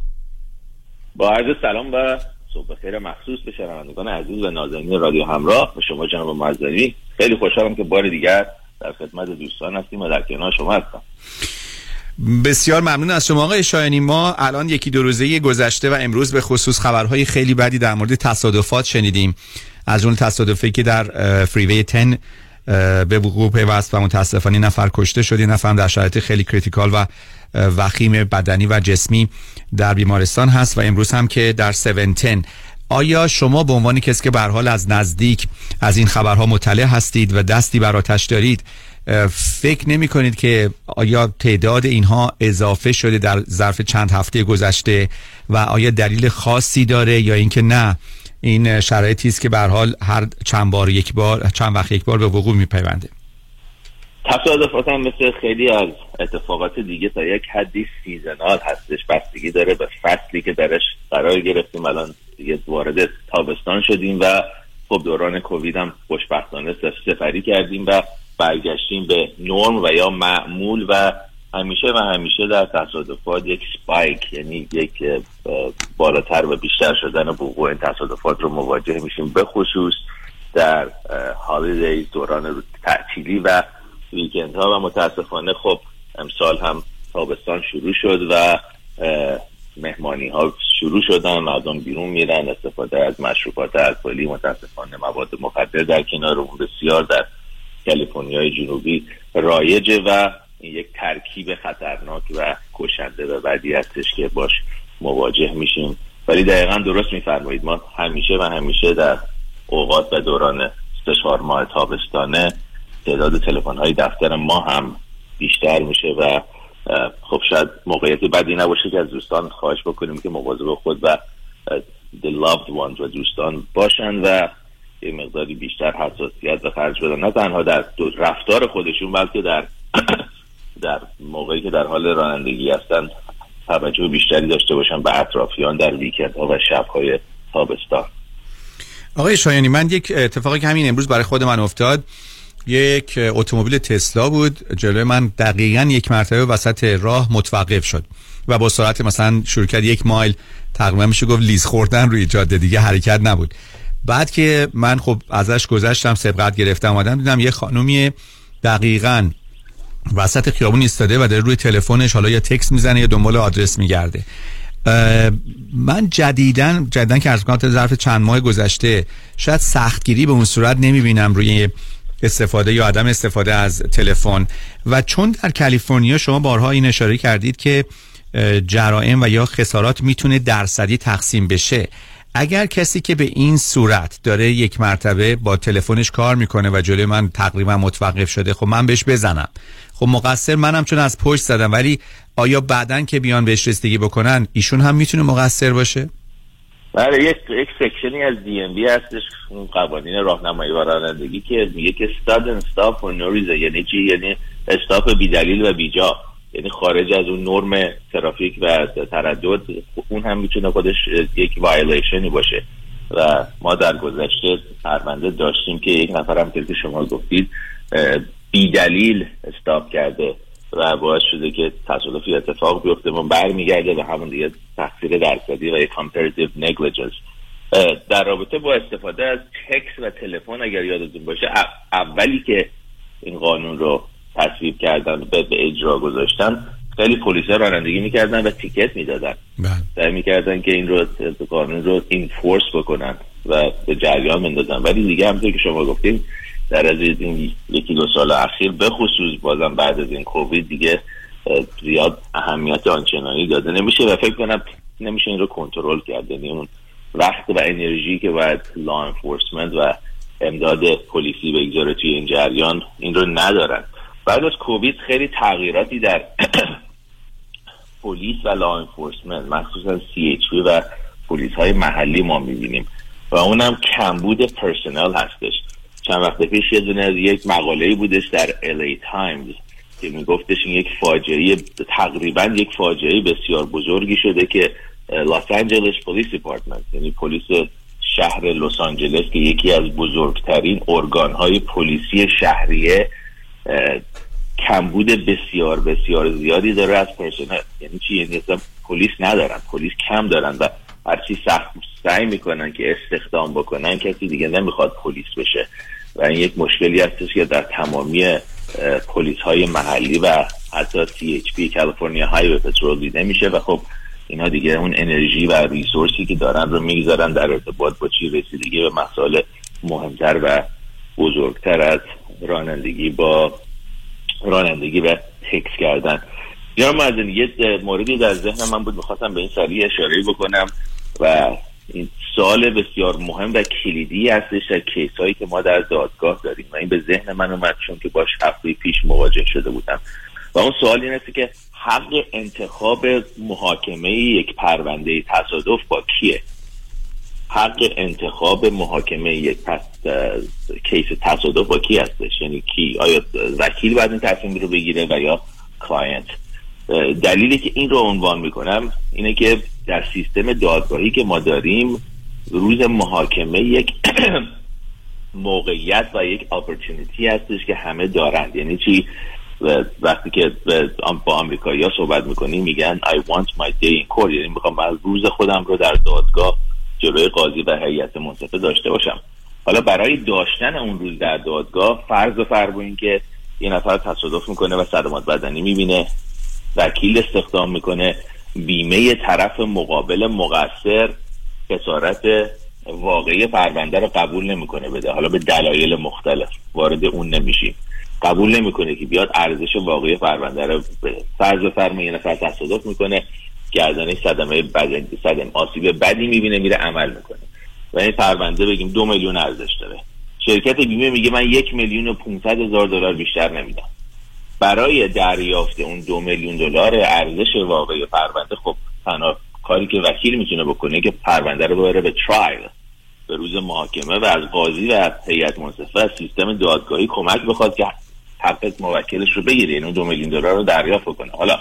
با عرض سلام و صبح خیر مخصوص به شنوندگان عزیز و نازنین رادیو همراه و شما جناب معزنی خیلی خوشحالم که بار دیگر در خدمت دوستان هستیم و در کنار شما هستم. بسیار ممنون از شما آقای شایانی ما الان یکی دو روزه گذشته و امروز به خصوص خبرهای خیلی بدی در مورد تصادفات شنیدیم. از اون تصادفی که در فریوی 10 به وقوع پیوست و متاسفانه نفر کشته شد. نفر در شرایط خیلی کریتیکال و وخیم بدنی و جسمی در بیمارستان هست و امروز هم که در 710 آیا شما به عنوان کسی که به حال از نزدیک از این خبرها مطلع هستید و دستی بر آتش دارید فکر نمی کنید که آیا تعداد اینها اضافه شده در ظرف چند هفته گذشته و آیا دلیل خاصی داره یا اینکه نه؟ این شرایطی است که به حال هر چند بار یک بار چند وقت یک بار به وقوع میپیونده هم مثل خیلی از اتفاقات دیگه تا یک حدی سیزنال هستش. بستگی داره به فصلی که درش قرار گرفتیم. الان دیگه وارد تابستان شدیم و خب دوران کووید هم خوشبختانه سفری کردیم و برگشتیم به نرم و یا معمول و همیشه و همیشه در تصادفات یک سپایک یعنی یک بالاتر و بیشتر شدن وقوع این تصادفات رو مواجه میشیم. به خصوص در هالیدیز دوران تعطیلی و ویکند ها و متاسفانه خب امسال هم تابستان شروع شد و مهمانی ها شروع شدن مردم بیرون میرن استفاده از مشروبات الکلی متاسفانه مواد مخدر در کنار اون بسیار در کالیفرنیا جنوبی رایجه و این یک ترکیب خطرناک و کشنده و بعدی هستش که باش مواجه میشیم. ولی دقیقا درست میفرمایید. ما همیشه و همیشه در اوقات و دوران سه چهار ماه تابستانه تعداد تلفن های دفتر ما هم بیشتر میشه و خب شاید موقعیت بدی نباشه که از دوستان خواهش بکنیم که مواظب خود و the loved ones و دوستان باشن و یه مقداری بیشتر حساسیت به خرج بدن. نه تنها در رفتار خودشون بلکه در در موقعی که در حال رانندگی هستن توجه بیشتری داشته باشن به اطرافیان در ویکند ها و شبهای تابستان. آقای شایانی من یک اتفاقی که همین امروز برای خود من افتاد یک اتومبیل تسلا بود. جلوی من دقیقا یک مرتبه وسط راه متوقف شد و با سرعت مثلا شروع کرد یک مایل تقریبا میشه گفت لیز خوردن روی جاده دیگه حرکت نبود. بعد که من خب ازش گذشتم سبقت گرفتم آمدم دیدم یه خانومی دقیقا وسط خیابون ایستاده و در روی تلفنش حالا یا تکس می‌زنه یا دنبال آدرس میگرده. من جدیدن جدیدن که از ظرف چند ماه گذشته شاید سختگیری به اون صورت نمی‌بینم روی استفاده یا عدم استفاده از تلفن. و چون در کالیفرنیا شما بارها این اشاره کردید که جرائم و یا خسارات می‌تونه درصدی تقسیم بشه. اگر کسی که به این صورت داره یک مرتبه با تلفنش کار می‌کنه و جلوی من تقریبا متوقف شده خب من بهش بزنم. خب مقصر منم چون از پشت زدم ولی آیا بعدا که بیان بهش رسیدگی بکنن ایشون هم می‌تونه مقصر باشه؟ بله یک یک section ی از DMV هستش اون قوانین راهنمایی و رانندگی که میگه که stop for no reason یعنی چی؟ یعنی stop بی دلیل و بی جا. یعنی خارج از اون نرم ترافیک و تردد اون هم می‌تونه خودش یک وایلیشنی باشه. و ما در گذشته پرونده داشتیم که یک نفر هم که شما گفتید بی دلیل استاپ کرده و باعث شده که تصادفی اتفاق بیفته و برمیگرده به همون دیگه تقصیر درصدی و یک comparative negligence. در رابطه با استفاده از تکس و تلفن اگر یادتون باشه اولی که این قانون رو تصویب کردن به, به اجرا گذاشتن. خیلی پلیس رانندگی می‌کردن و تیکت می‌دادن. سعی می‌کردن که این رو قانون رو اینفورس بکنن و به جریان بندازن. ولی دیگه همطور که شما گفتیم در از این یکی دو سال اخیر به خصوص بازم بعد از این کووید دیگه زیاد اهمیت آنچنانی داده نمیشه و فکر کنم نمیشه این رو کنترل کرد. یعنی اون وقت و انرژی که باید لا انفورسمنت و امداد پلیسی بگذاره توی این جریان این رو ندارن. بعد از کووید خیلی تغییراتی در پلیس و لا انفورسمنت مخصوصا سی و پلیس های محلی ما می‌بینیم و اونم کمبود پرسنل هستش. چند وقت پیش یه دونه از یک مقاله بودش در LA تایمز که میگفتش این یک فاجعه تقریبا یک فاجعه بسیار بزرگی شده که Los Angeles Police Department یعنی پلیس شهر لس آنجلس که یکی از بزرگترین ارگان های پلیسی شهریه کمبود بسیار بسیار زیادی داره از پرسنل. یعنی چی؟ یعنی پلیس ندارن. پلیس کم دارن و هرچی سخت سعی می‌کنن که استخدام بکنن کسی دیگه نمی‌خواد پلیس بشه. و این یک مشکلی هستش که در تمامی پلیس های محلی و حتی CHP کالیفرنیا های پترول دیده میشه و خب اینا دیگه اون انرژی و ریسورسی که دارن رو می‌گذارن در ارتباط با چی رسیدگی به مسائل مهمتر و بزرگتر از رانندگی با رانندگی و تکس کردن. یا مردن یه موردی در ذهن من بود می‌خواستم به این سریع اشاره بکنم و این سال بسیار مهم و کلیدی هستش در کیس هایی که ما در دادگاه داریم. و این به ذهن من اومد چون که باش هفته پیش مواجه شده بودم. و اون سوال این است که حق انتخاب محاکمه یک پرونده تصادف با کیه؟ حق انتخاب محاکمه یک پس case تصادف با کی هستش؟ یعنی کی؟ آیا وکیل باید این تصمیم رو بگیره و یا client دلیلی که این رو عنوان می‌کنم اینه که در سیستم دادگاهی که ما داریم روز محاکمه یک موقعیت و یک opportunity ی هستش که همه دارند. یعنی چی؟ وقتی که با امریکایی ها صحبت می‌کنیم میگن I want my day in court. یعنی می‌خوام روز خودم رو در دادگاه جلوی قاضی و هیئت منصفه داشته باشم. حالا برای داشتن اون روز در دادگاه فرض فرض که یه نفر تصادف می‌کنه و صدمات بدنی می‌بینه وکیل استخدام می‌کنه بیمه طرف مقابل مقصر خسارت واقعی پرونده رو قبول نمی‌کنه بده. حالا به دلایل مختلف وارد اون نمیشیم. قبول نمی‌کنه که بیاد ارزش واقعی پرونده رو فرض فرم یه نفر تصادف می‌کنه گردنه صدمه بدن صدم آسیب بدی می‌بینه میره عمل می‌کنه. و این پرونده بگیم دو میلیون ارزش داره. شرکت بیمه میگه من یک میلیون و 500 هزار دلار بیشتر نمیدم. برای دریافت اون دو میلیون دلار ارزش واقعی پرونده خب تنها کاری که وکیل می‌تونه بکنه که پرونده رو ببره به ترایل به روز محاکمه و از قاضی و هیئت منصفه از سیستم دادگاهی کمک بخواد که حق موکلش رو بگیره. یعنی دو میلیون دلار رو دریافت کنه حالا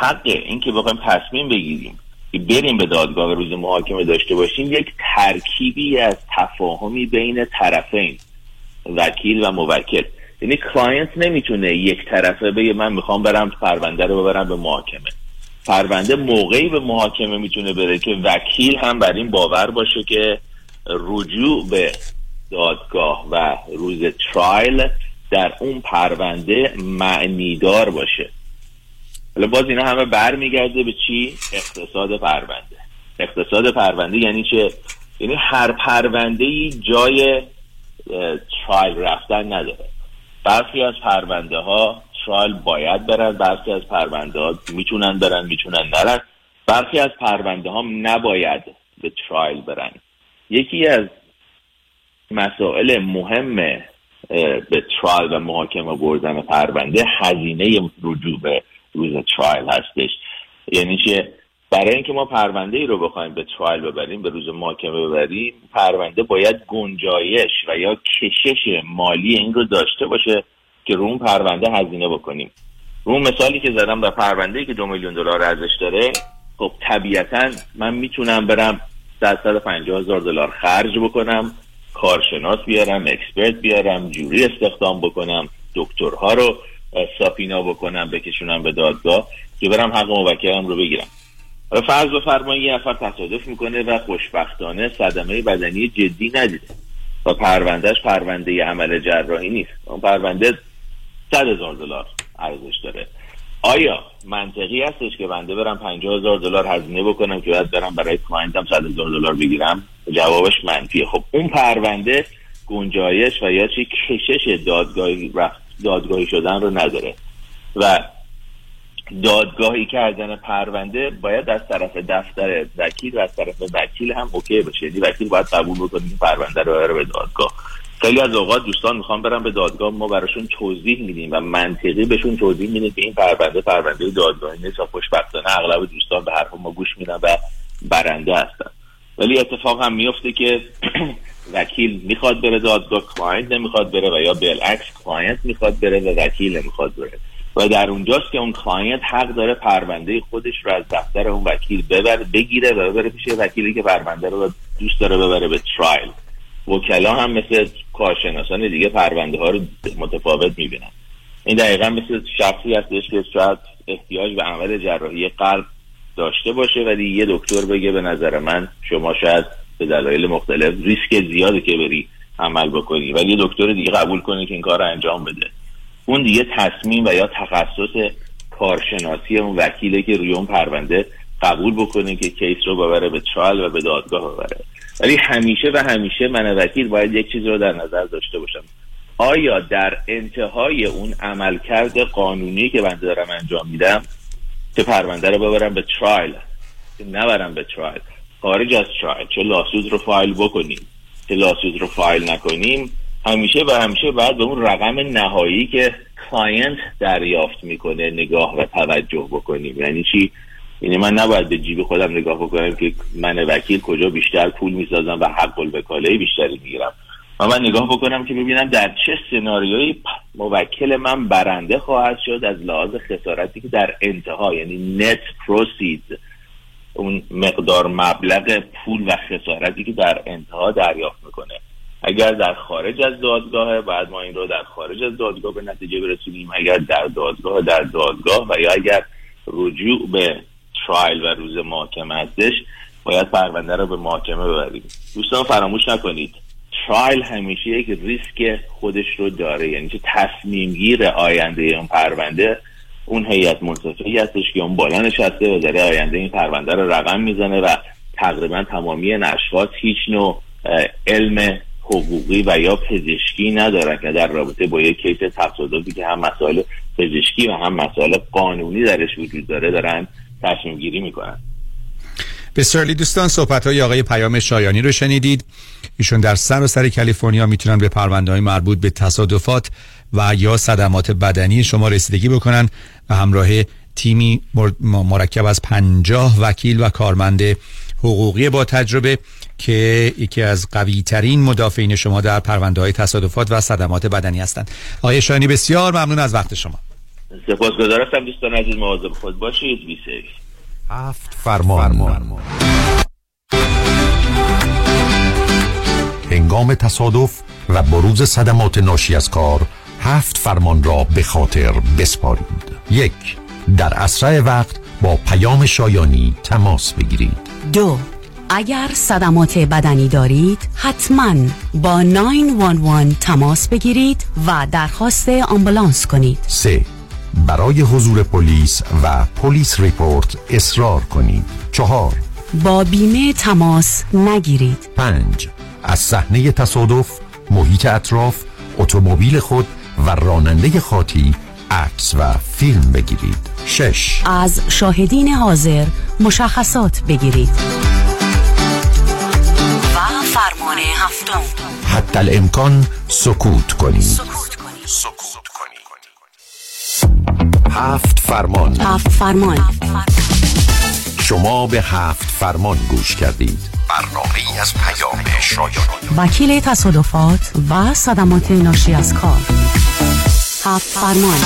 حق این که بخوایم تصمیم بگیریم که بریم به دادگاه روز محاکمه داشته باشیم یک ترکیبی از تفاهمی بین طرفین وکیل و موکل. یعنی client نمی‌تونه یک طرفه بگه من می‌خوام برم پرونده رو ببرم به محاکمه. پرونده موقعی به محاکمه می‌تونه بره که وکیل هم بر این باور باشه که رجوع به دادگاه و روز trial در اون پرونده معنیدار باشه. حالا باز اینا همه برمیگرده به چی؟ اقتصاد پرونده. اقتصاد پرونده یعنی چه؟ یعنی هر پرونده ای جای ترایل رفتن نداره. برخی از پرونده ها ترایل باید برن برخی از پرونده ها می‌تونن برن می‌تونن نرن. برخی از پرونده ها نباید به ترایل برن. یکی از مسائل مهم به ترایل و محاکمه بردن پرونده هزینه رجوع به روز ترایل هستش. یعنی که برای اینکه ما پرونده ای رو بخوایم به ترایل ببریم به روز محاکمه ببریم پرونده باید گنجایش و یا کشش مالی این رو داشته باشه که رو اون پرونده هزینه بکنیم. رو مثالی که زدم در پرونده ای که دو میلیون دلار ارزش داره خب طبیعتا من می‌تونم برم 150 هزار دلار خرج بکنم کارشناس بیارم اکسپرت بیارم جوری استخدام بکنم دکترها رو ساپینا بکنم بکشونم به دادگاه. که برم حق موکلم رو بگیرم. حالا فرض بفرمایید یه نفر تصادف می‌کنه و خوشبختانه صدمه بدنی جدی ندیده. و پروندهش پرونده عمل جراحی نیست. اون پرونده صد هزار دلار ارزش داره. آیا منطقی هستش که بنده برم پنجاه هزار دلار هزینه بکنم که باید برم برای client م صد هزار دلار بگیرم؟ جوابش منفیه. خب اون پرونده گنجایش و یا چی؟ کشش دادگاهی دادگاهی شدن رو نداره. و دادگاهی کردن پرونده باید از طرف دفتر وکیل و از طرف وکیل هم اوکی بشه یعنی وکیل باید قبول بکنه که پرونده رو بره به دادگاه. خیلی از اوقات دوستان می‌خوان برن به دادگاه ما براشون توضیح میدیم و منطقی بهشون توضیح میدیم که این پرونده پرونده دادگاهی نیست و خوشبختانه اغلب دوستان به حرف ما گوش میدن و برنده هستن. ولی اتفاق هم میفته که وکیل می‌خواد بره دادگاه client نمی‌خواد بره و یا بالعکس client می‌خواد بره و وکیل نمی‌خواد بره. و در اونجاست که اون client حق داره پرونده خودش رو از دفتر اون وکیل ببره بگیره و ببره پیش وکیلی که پرونده رو دوست داره ببره به ترایل وکلا هم مثل کارشناسان دیگه پرونده ها رو متفاوت می‌بینن. این دقیقا مثل شخصی هستش که شاید احتیاج به عمل جراحی قلب داشته باشه ولی یه دکتر بگه به نظر من شما شاید به دلایل مختلف ریسک زیاده که بری عمل بکنی. ولی دکتر دیگه قبول کنه که این کار رو انجام بده. اون دیگه تصمیم و یا تخصص کارشناسی اون وکیله که روی اون پرونده قبول بکنه که case رو ببره به trial و به دادگاه ببره. ولی همیشه و همیشه من وکیل باید یک چیز رو در نظر داشته باشم. آیا در انتهای اون عملکرد قانونی که من دارم انجام میدم که پرونده رو ببرم به trial که نبرم به trial خارج از trial چه lawsuit رو فایل بکنیم. چه lawsuit رو فایل نکنیم. همیشه و همیشه باید به اون رقم نهایی که client دریافت می‌کنه نگاه و توجه بکنیم. یعنی چی؟ یعنی من نباید به جیب خودم نگاه بکنم که من وکیل کجا بیشتر پول می‌سازم و حق الوکاله بیشتری می‌گیرم. و من نگاه بکنم که ببینم در چه سناریویی موکل من برنده خواهد شد از لحاظ خسارتی که در انتها یعنی نت پروسید اون مقدار مبلغ پول و خسارتی که در انتها دریافت می‌کنه. اگر در خارج از دادگاه بعد ما این رو در خارج از دادگاه به نتیجه برسونیم. اگر در دادگاه در دادگاه. و یا اگر رجوع به ترایل و روز محاکمه هستش باید پرونده رو به محاکمه ببریم. دوستان فراموش نکنید. ترایل همیشه یک ریسک خودش رو داره. یعنی که تصمیم آینده اون پرونده اون هیئت منصفه هستش که اون بالا نشسته و داره آینده این پرونده رو رقم می‌زنه و تقریبا تمامی اشخاص هیچ نوع علم حقوقی و یا پزشکی ندارن که در رابطه با یک کیس تصادفی که هم مسائل پزشکی و هم مسائل قانونی درش وجود داره دارن تصمیم گیری می‌کنن. بسیار دوستان صحبت های آقای پیام شایانی رو شنیدید. ایشون در سر و سر کالیفرنیا می‌تونن به پرونده های مربوط به تصادفات و یا صدمات بدنی شما رسیدگی بکنن و همراه تیمی مرکب از پنجاه وکیل و کارمند حقوقی با تجربه که یکی از قوی ترین مدافعین شما در پرونده های تصادفات و صدمات بدنی هستند. آقای شایانی بسیار ممنون از وقت شما. سپاسگزار هستم دوستان عزیز مواظب خود باشید. بی سیف. هفت فرمان, فرمان. هنگام تصادف و بروز صدمات ناشی از کار هفت فرمان را به خاطر بسپارید. یک در اسرع وقت با پیام شایانی تماس بگیرید. دو اگر صدمات بدنی دارید حتما با 911 تماس بگیرید و درخواست آمبولانس کنید. سه برای حضور پلیس و پلیس ریپورت اصرار کنید. چهار با بیمه تماس نگیرید. پنج از صحنه تصادف محیط اطراف اتومبیل خود و راننده خاطی عکس و فیلم بگیرید. شش. از شاهدین حاضر مشخصات بگیرید. و فرمان هفتم. حتی الامکان سکوت کنید. سکوت کنید. سکوت کنید. هفت فرمان. هفت فرمان. شما به هفت فرمان گوش کردید. برنامه از پیام شایان. وکیل تصادفات و صدمات ناشی از کار. هفت فرمان.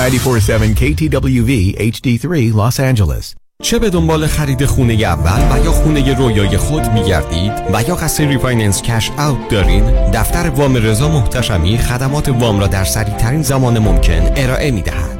Ninety-four-seven KTWV HD3 Los Angeles. چه به دنبال خرید خونه اول و یا خونه رویای خود میگردید و یا قصد refinance cash out دارین دفتر وام رضا محتشمی خدمات وام را در سریع ترین زمان ممکن ارائه می دهد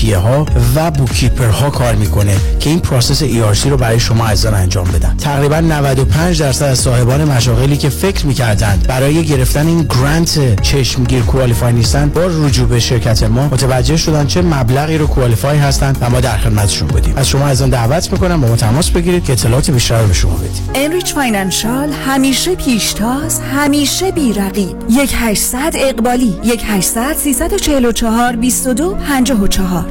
ها و bookkeeper ها کار می‌کنه که این process ERC رو برای شما عزیزان انجام بدن. تقریبا 95 درصد از صاحبان مشاغلی که فکر می‌کردند برای گرفتن این grant چشمگیر qualify نیستن با رجوع به شرکت ما متوجه شدن چه مبلغی رو qualify هستند و ما در خدمتشون بودیم. از شما عزیزان دعوت می‌کنم با ما تماس بگیرید که اطلاعات بیشتر رو به شما بدیم. Enrich Financial همیشه پیشتاز همیشه بیرقیب. 1 800 اقبالی 1 800 344 22 54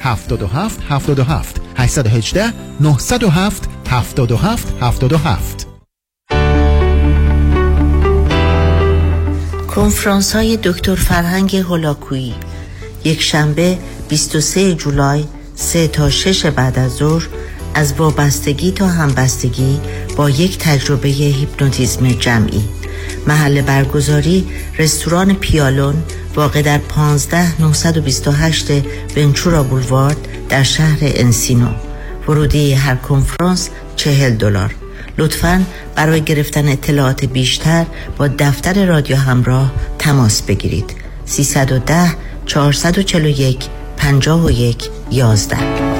77 77 818 907 77 77 کنفرانس های دکتر فرهنگ هولاکویی. یک شنبه 23 جولای 3 تا 6 بعد از ظهر از وابستگی تا همبستگی با یک تجربه هیپنوتیزم جمعی. محل برگزاری رستوران پیالون واقع در 15 928 ونچورا بولوارد در شهر انسینو. ورودی هر کنفرانس 40 دلار. لطفا برای گرفتن اطلاعات بیشتر با دفتر رادیو همراه تماس بگیرید. 310 441 51 11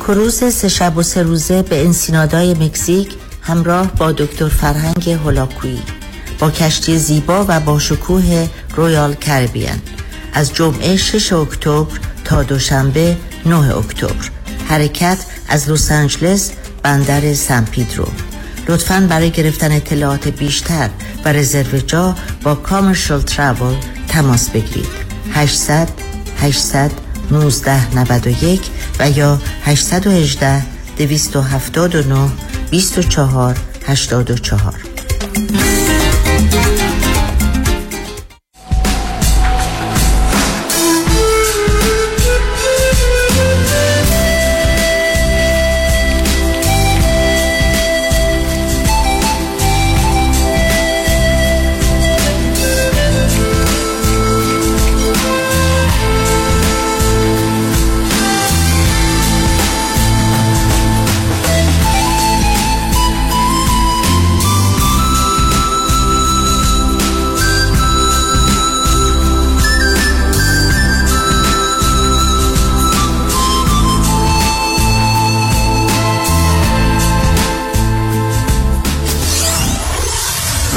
کروز سه شب و سه روزه به انسینادای مکزیک همراه با دکتر فرهنگ هولاکویی با کشتی زیبا و با شکوه رویال کربیان از جمعه 6 اکتبر تا دوشنبه 9 اکتبر. حرکت از لس آنجلس بندر سن پیدرو. لطفا برای گرفتن اطلاعات بیشتر و رزرو جا با کامرشل ترابل تماس بگیرید. 800 800 1991 و یا 818 279 24 84